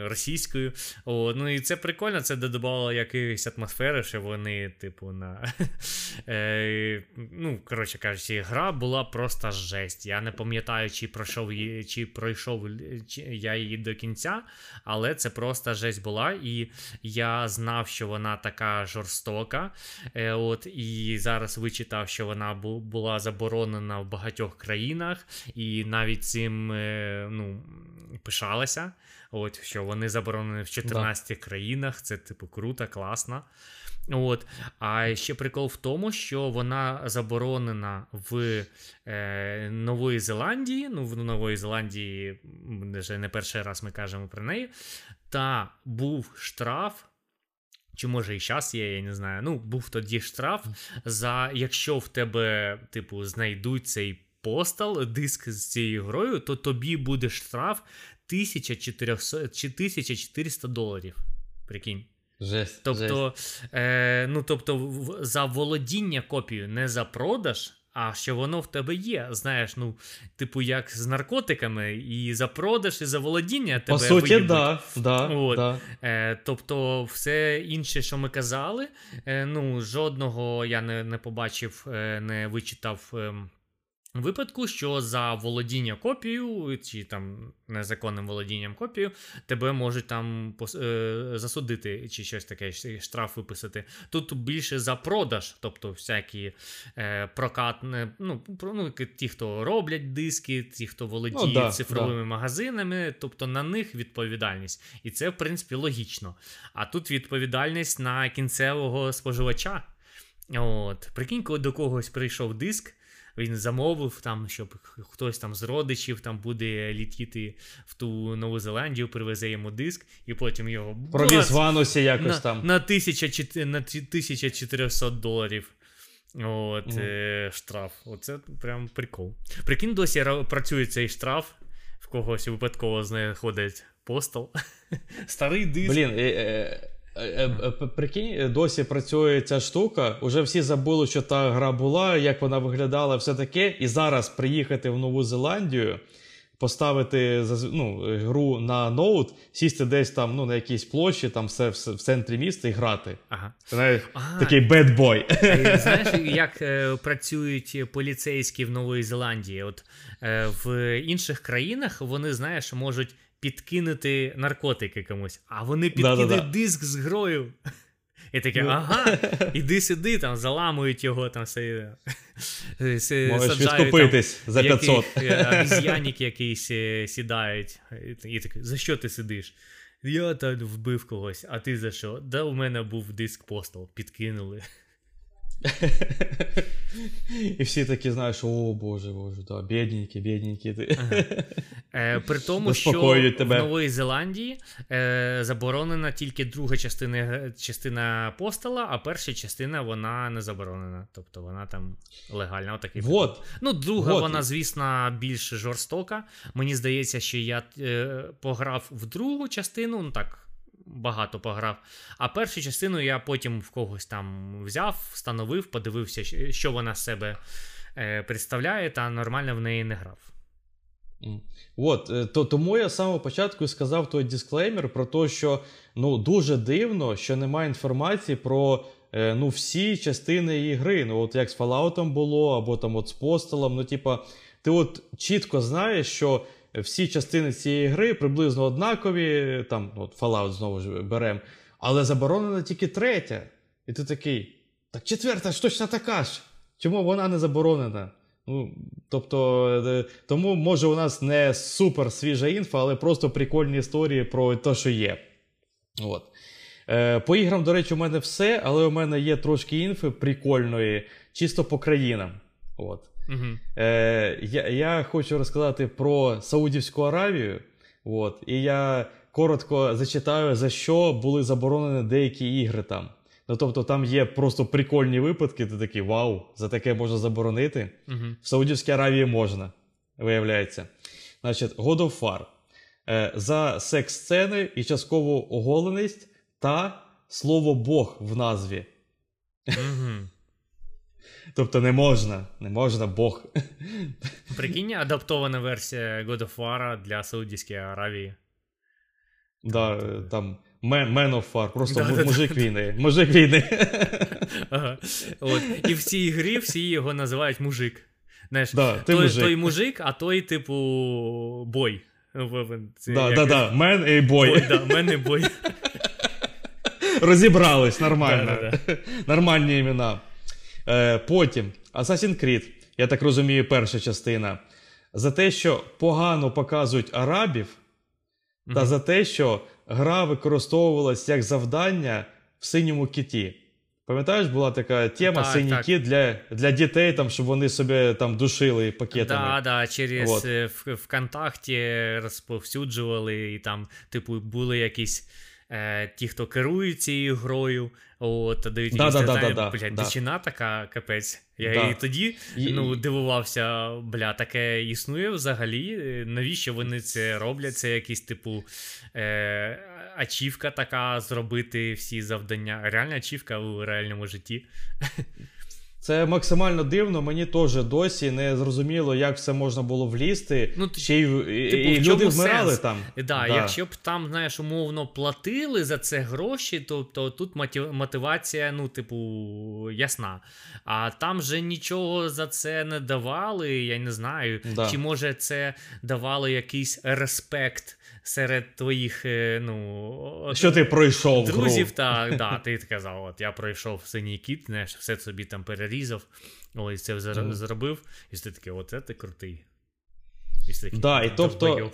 російською. О, ну І це прикольно, це додавало якоїсь атмосфери, що вони, типу, на. (laughs) е, ну, коротше кажучи, гра була просто жесть. Я не пам'ятаю, чи пройшов чи пройшов чи я її до кінця, але це просто жесть була. І я знав, що вона вона така жорстока. Е, от, І зараз вичитав, що вона бу- була заборонена в багатьох країнах, і навіть цим е, ну, пишалася. От, Що вони заборонені в 14 да. країнах. Це, типу, круто, класно. От. А ще прикол в тому, що вона заборонена в е, Нової Зеландії. Ну, в Нової Зеландії вже не перший раз ми кажемо про неї. Та був штраф чи може і зараз є, я не знаю. Ну, був тоді штраф за якщо в тебе, типу, знайдуть цей постал, диск з цією грою, то тобі буде штраф 1400 чи 1400 доларів. Прикинь.
Жесть,
Тобто,
жесть.
Е, ну, тобто, в, за володіння копією, не за продаж, а що воно в тебе є. Знаєш, ну, типу, як з наркотиками, і за продаж, і за володіння тебе.
По суті, да, да,
От.
да.
Е, Тобто, все інше, що ми казали, е, ну, жодного я не не побачив, е, не вичитав. Е, Випадку, що за володіння копією, чи там незаконним володінням копією, тебе можуть там е, засудити, чи щось таке, штраф виписати. Тут більше за продаж, тобто всякі е, прокат, ну, ну, ті, хто роблять диски, ті, хто володіє ну, да, цифровими да. магазинами, тобто на них відповідальність. І це, в принципі, логічно. А тут відповідальність на кінцевого споживача. От, Прикинь, коли до когось прийшов диск. Він замовив, там, щоб хтось там з родичів там буде літіти в ту Нову Зеландію, привезе йому диск, і потім його
Провіз якось
на,
там.
На 1400 доларів. От, mm. е, Штраф. Оце прям прикол. Прикинь, досі працює цей штраф, в когось випадково знаходить постол. (laughs) Старий диск.
Блін, Е, е, прикинь, досі працює ця штука. Уже всі забули, що та гра була, як вона виглядала, все таке. І зараз приїхати в Нову Зеландію, поставити ну, гру на ноут, сісти десь там ну, на якійсь площі, там все, все в центрі міста і грати. Ага. Знаєш, ага. Такий бедбой. (laughs)
Знаєш, як е, працюють поліцейські в Новій Зеландії? От е, В інших країнах вони, знаєш, можуть підкинути наркотики комусь, а вони підкидають диск з грою. (laughs) І таке, ну. ага, (laughs) іди сюди, там заламують його, там все.
Можеш відкупитись за 500. (laughs)
Обіз'янник якийсь сідають. І таке, за що ти сидиш? Я там вбив когось, а ти за що? Да, у мене був диск постол, підкинули.
І всі такі, знаєш, о Боже, Боже, да, бідненькі, бідненькі. Ага.
Е, При тому, що тебе. в Новій Зеландії е, заборонена тільки друга частина частина постола, а перша частина вона не заборонена. Тобто вона там легальна. Отакий
вот.
Ну, друга, вот. вона, звісно, більш жорстока. Мені здається, що я е, пограв в другу частину, ну так багато пограв. А першу частину я потім в когось там взяв, встановив, подивився, що вона з себе е, представляє, та нормально в неї не грав.
От, е, то, Тому я з самого початку сказав той дисклеймер про те, що ну, дуже дивно, що немає інформації про е, ну, всі частини ігри. Ну, от Як з Fallout було, або там от з Постелом. Ну, типа, ти от чітко знаєш, що всі частини цієї гри приблизно однакові, там от Fallout знову ж беремо, але заборонена тільки третя. І ти такий. Так четверта ж точно така ж. Чому вона не заборонена? Ну, Тобто, е, тому може у нас не супер свіжа інфа, але просто прикольні історії про те, що є. От. Е, По іграм, до речі, у мене все, але у мене є трошки інфи прикольної, чисто по країнам. От. Угу. Е, Я я хочу розказати про Саудівську Аравію. От, І я коротко зачитаю, за що були заборонені деякі ігри там. Ну, Тобто там є просто прикольні випадки, ти такий вау, за таке можна заборонити. Угу. В Саудівській Аравії можна, виявляється. Значить, God of War. Е, За секс-сцени і часткову оголеність та слово Бог в назві. Угу. Тобто не можна, не можна Бог.
Прикинь, адаптована версія God of War для Саудівської Аравії.
Да, там Man, Man of War, просто да, мужик да, війни. Мужик війни.
Ага. От. І в цій грі всі його називають мужик. Знаєш,
да, ти
той,
мужик.
той мужик, а той, типу,
boy. Да, да, да. Man і boy.
boy да, man і boy.
Розібрались нормально. Нормальні імена. Е, Потім Assassin's Creed, я так розумію, перша частина. За те, що погано показують арабів, mm-hmm. та за те, що гра використовувалась як завдання в синьому киті. Пам'ятаєш, була така тема так, синій так. кіт для для дітей, там, щоб вони собі там душили пакетами.
Так, да, да, через вот. Е, ВКонтакті розповсюджували, і там, типу, були якісь е, ті, хто керують цією грою. От, дають да, да, да, да, блядь, да. дичина така капець. Я да. і тоді ну, дивувався, бля, таке існує взагалі. Навіщо вони це роблять? Це якийсь типу е, ачівка така зробити всі завдання. Реальна ачівка у реальному житті. (laughs)
Це максимально дивно, мені теж досі не зрозуміло, як все можна було влізти. Ну, Ще й типу, і люди вмирали сенс? там.
Да, да, Якщо б там, знаєш, умовно платили за це гроші, то то тут мотивація, ну, типу, ясна. А там же нічого за це не давали, я не знаю. Да. Чи може це давало якийсь респект серед твоїх е, ну,
що ти пройшов
друзів,
гру.
так, да, ти казав, от я пройшов синій кіт, знаєш, все собі там перерізав, ось це mm. зробив, і ти такий, оце ти крутий.
І такий, да, і тобто...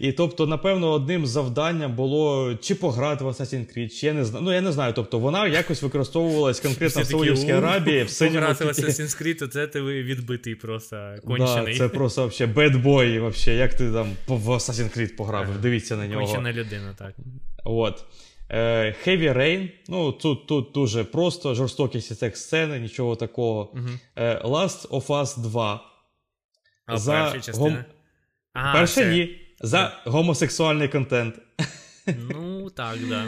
І тобто, напевно, одним завданням було чи пограти в Assassin's Creed, чи я не знаю. Ну, я не знаю. Тобто вона якось використовувалась конкретно в Саудівській Арабії. в
Пограти в Assassin's Creed, то це ти відбитий просто кончений.
Да, Це просто взагалі бедбой, вообще, як ти там в Assassin's Creed пограв, дивіться на нього.
Кончена людина, так.
От. Е, Heavy Rain, ну тут тут дуже просто, жорстокість цих сцени, нічого такого. Угу. Last of Us 2.
А За перша частина? Гом...
Ага, Перше це... ні. За гомосексуальний контент.
Ну, так, да.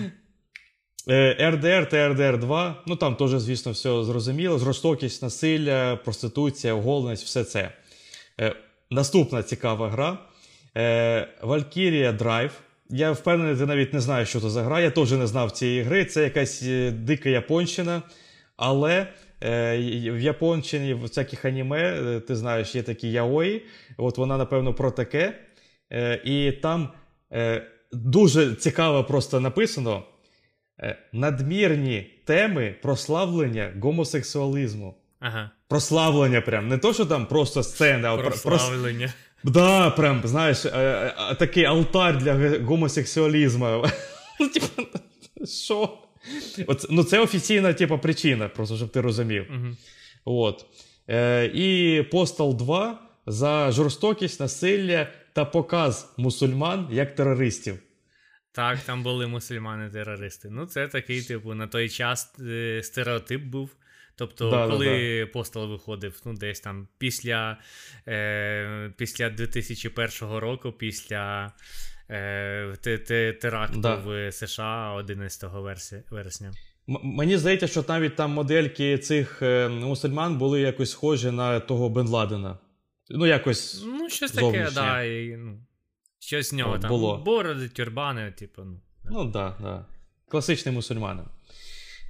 RDR та RDR 2. Ну там теж, звісно, все зрозуміло. Жорстокість, насилля, проституція, оголеність, все це. Е, Наступна цікава гра. Е, Valkyria Drive. Я впевнений, ти навіть не знаєш, що це за гра. Я теж не знав цієї гри. Це якась е, дика японщина. Але е, в Японщині в всяких аніме, е, ти знаєш, є такі яої. От вона, напевно, про таке. Е, І там е, дуже цікаво просто написано: е, надмірні теми прославлення гомосексуалізму.
Ага.
Прославлення прям. Не то, що там просто сцена, а про-
Прославлення.
Да, прям, знаєш, е, е, такий алтар для гомосексуалізму. (laughs) Ну, типа, що? От, ну, це офіційна типу, причина, просто щоб ти розумів.
Угу.
От. Е, і Постал 2 за жорстокість, насилля та показ мусульман як терористів.
Так, там були мусульмани-терористи. Ну, це такий, типу, на той час е, стереотип був. Тобто,
Да, да,
коли постал виходив, ну, десь там після, е, після 2001 року, після теракту
Да.
в США 11 вересня.
М- мені здається, що навіть там модельки цих е, мусульман були якось схожі на того Бен Ладена. Ну, якось.
Ну, щось таке, да, і, ну, щось з нього
От,
там.
було.
Бороди, тюрбани, типу, ну. да.
Ну, да, да. Класичний мусульманин.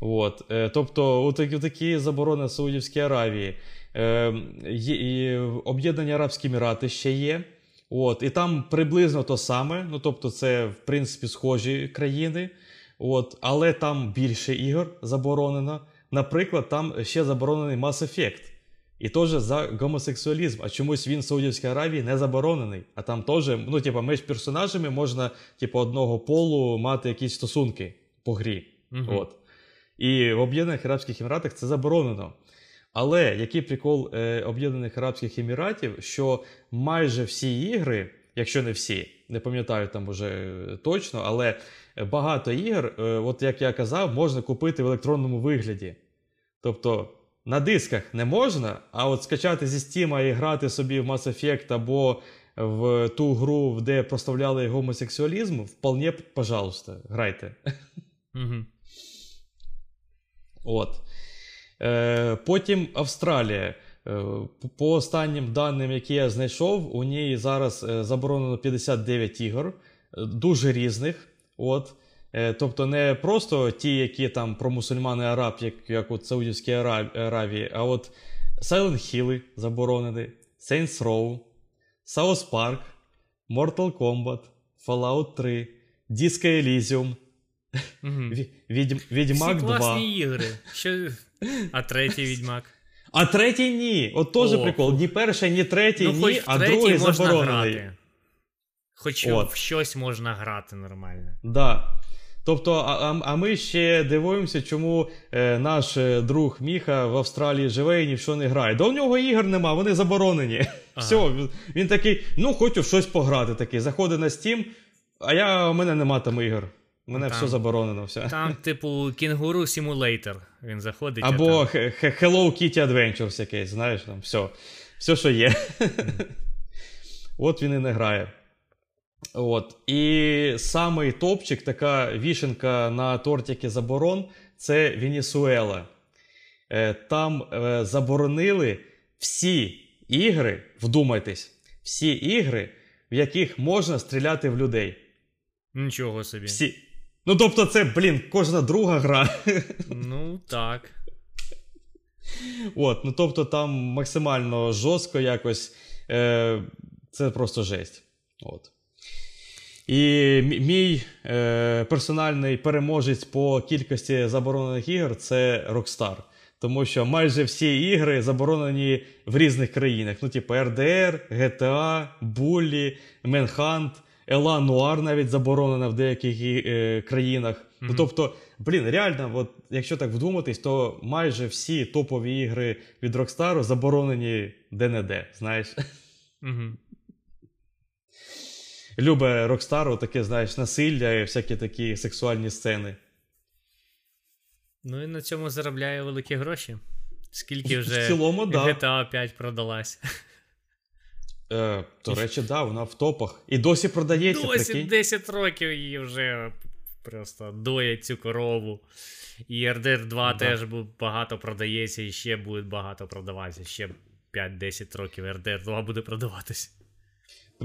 От. Е, тобто, у такі, такі заборони Саудівській Аравії. Е, Об'єднані Арабські Емірати ще є. От, і там приблизно то саме. Ну, тобто, це, в принципі, схожі країни. От, але там більше ігор заборонено. Наприклад, там ще заборонений Mass Effect. І теж за гомосексуалізм. А чомусь він в Саудівській Аравії не заборонений. А там теж, ну, типу, між персонажами можна, типу, одного полу мати якісь стосунки по грі.
Мгм.
От. І в Об'єднаних Арабських Еміратах це заборонено. Але який прикол е, Об'єднаних Арабських Еміратів, що майже всі ігри, якщо не всі, не пам'ятаю там уже е, точно, але багато ігор, е, от як я казав, можна купити в електронному вигляді. Тобто на дисках не можна, а от скачати зі Steam і грати собі в Mass Effect або в ту гру, де проставляли гомосексуалізм, вполне, пожалуйста, грайте.
Мгм.
От. Е, потім Австралія. Е, по- останнім даним, які я знайшов, у ній зараз е, заборонено 59 ігор, дуже різних. От. Тобто не просто ті, які там про мусульман і араб, як, як от Саудівській Аравії, а от Silent Hill заборонені, Saints Row, South Park, Mortal Kombat, Fallout 3, Disco Elysium, Відьм- Відьмак
Всі
2.
класні ігри. Що... А третій відьмак.
А третій ні. От теж прикол. Ні перший, ні третій,
ну, хоч
ні, а
третій
другий
можна
заборонений.
грати. Хоч
От.
в щось можна грати нормально.
Да. Тобто, а, а, ми ще дивуємося, чому е, наш е, друг Міха в Австралії живе і ні в що не грає. До в нього ігор нема, вони заборонені.
Ага. (laughs)
Все, він такий, ну хочу в щось пограти. Такий, заходить на Steam, а я, у мене нема там ігор. У мене
Там-
все заборонено. Все.
Там, типу, кінгуру симулейтор. Він заходить. а
Або
там...
Hello Kitty Adventures якийсь, знаєш, там все. Все, що є. От він і не грає. От. І самий топчик, така вішенка на тортики заборон, це Венесуела. Е, Там е, заборонили всі ігри, вдумайтесь, всі ігри, в яких можна стріляти в людей.
Нічого собі.
Всі. Ну, тобто, це, блін, кожна друга гра.
Ну, так.
От, ну тобто там максимально жорстко якось. Е, це просто жесть. От. І мій е, персональний переможець по кількості заборонених ігор це Rockstar. Тому що майже всі ігри заборонені в різних країнах. Ну, типу RDR, GTA, Bully, Manhunt, Ела Нуар навіть заборонена в деяких е, країнах. Ну,
Мгм.
тобто, блін, реально, от, якщо так вдуматись, то майже всі топові ігри від Rockstar заборонені де-не-де, знаєш.
Угу.
Любе Rockstar таке, знаєш, насилля і всякі такі сексуальні сцени.
Ну і на цьому заробляє великі гроші. Скільки
В
вже
цілому, да.
GTA 5 продалась.
Е, до речі, да, вона в топах. І досі продається,
Досі
прикинь.
10 років її вже просто доять цю корову. І RDR 2
Да.
теж багато продається і ще буде багато продаватися. Ще 5-10 років RDR 2 буде продаватись.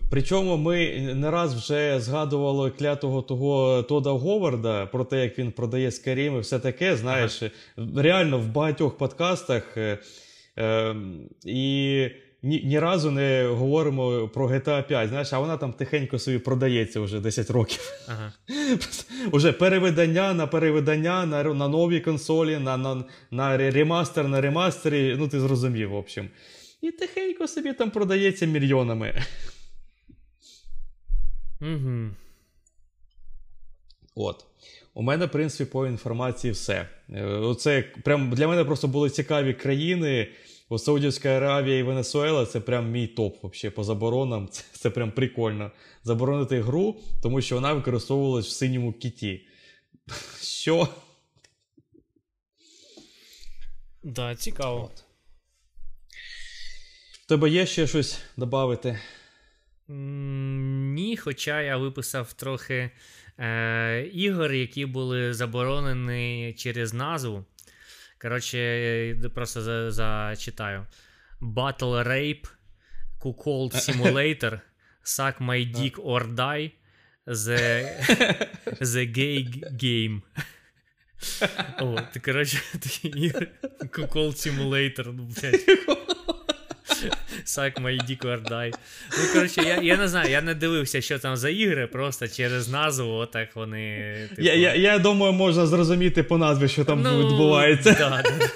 Причому ми не раз вже згадували клятого того Тода Говарда про те, як він продає Skyrim і все таке. Знаєш, реально в багатьох подкастах. Е, е, і ні ні разу не говоримо про GTA 5, знаєш, а вона там тихенько собі продається вже 10 років. Ага. (laughs) Уже перевидання на перевидання на на нові консолі, на на, на ремастер, на ремастері. Ну, ти зрозумів, в общем. І тихенько собі там продається мільйонами.
Угу.
От. У мене, в принципі, по інформації все. Е, оце прям Для мене просто були цікаві країни. О, Саудівська Аравія і Венесуела це прям мій топ вообще по заборонам. (laughs) Це, це прям прикольно. Заборонити гру, тому що вона використовувалась в синьому кіті. (laughs) Що?
Да, цікаво. От.
В тебе є ще щось додати?
Ні, хоча я виписав трохи е, ігор, які були заборонені через назву. Коротше, просто зачитаю: Battle Rape, Cuckold Simulator, Suck My Dick or Die, The, the Gay Game. От, коротше, такий. Cuckold Simulator, ну, блядь. Suck my dick or die. Ну, коротше, я я не знаю, я не дивився, що там за ігри, просто через назву, отак вони.
Типу... Я я, я думаю, можна зрозуміти по назві, що там ну, відбувається. Да, да.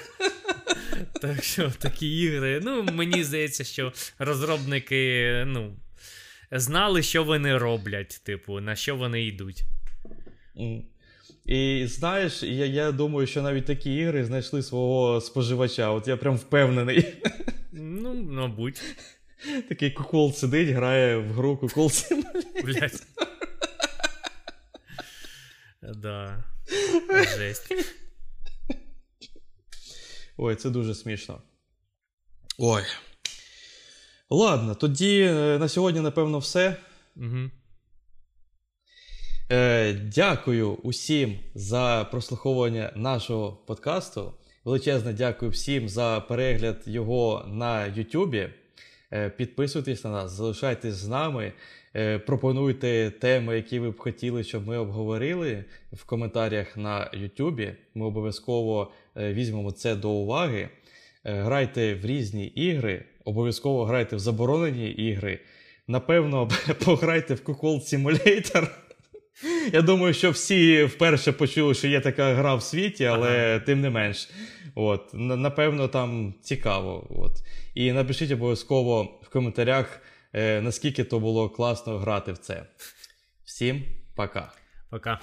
Так що такі ігри. Ну, мені здається, що розробники ну, знали, що вони роблять, типу, на що вони йдуть.
І знаєш, я я думаю, що навіть такі ігри знайшли свого споживача. От я прям впевнений.
Ну, мабуть.
Такий кукол сидить, грає в гру кукол Блять.
Да. Жесть.
Ой, це дуже смішно. Ой. Ладно, тоді е, на сьогодні, напевно, все.
Угу.
Е, Дякую усім за прослуховування нашого подкасту. Величезне дякую всім за перегляд його на Ютубі. Е, підписуйтесь на нас, залишайтесь з нами. Е, пропонуйте теми, які ви б хотіли, щоб ми обговорили в коментарях на Ютубі. Ми обов'язково е, візьмемо це до уваги. Грайте в різні ігри, обов'язково грайте в заборонені ігри. Напевно, (laughs) пограйте в Cuckold Simulator. (laughs) Я думаю, що всі вперше почули, що є така гра в світі, але ага. тим не менш. От, Напевно, там цікаво. От. І напишіть обов'язково в коментарях, е, наскільки то було класно грати в це. Всім пока.
Пока.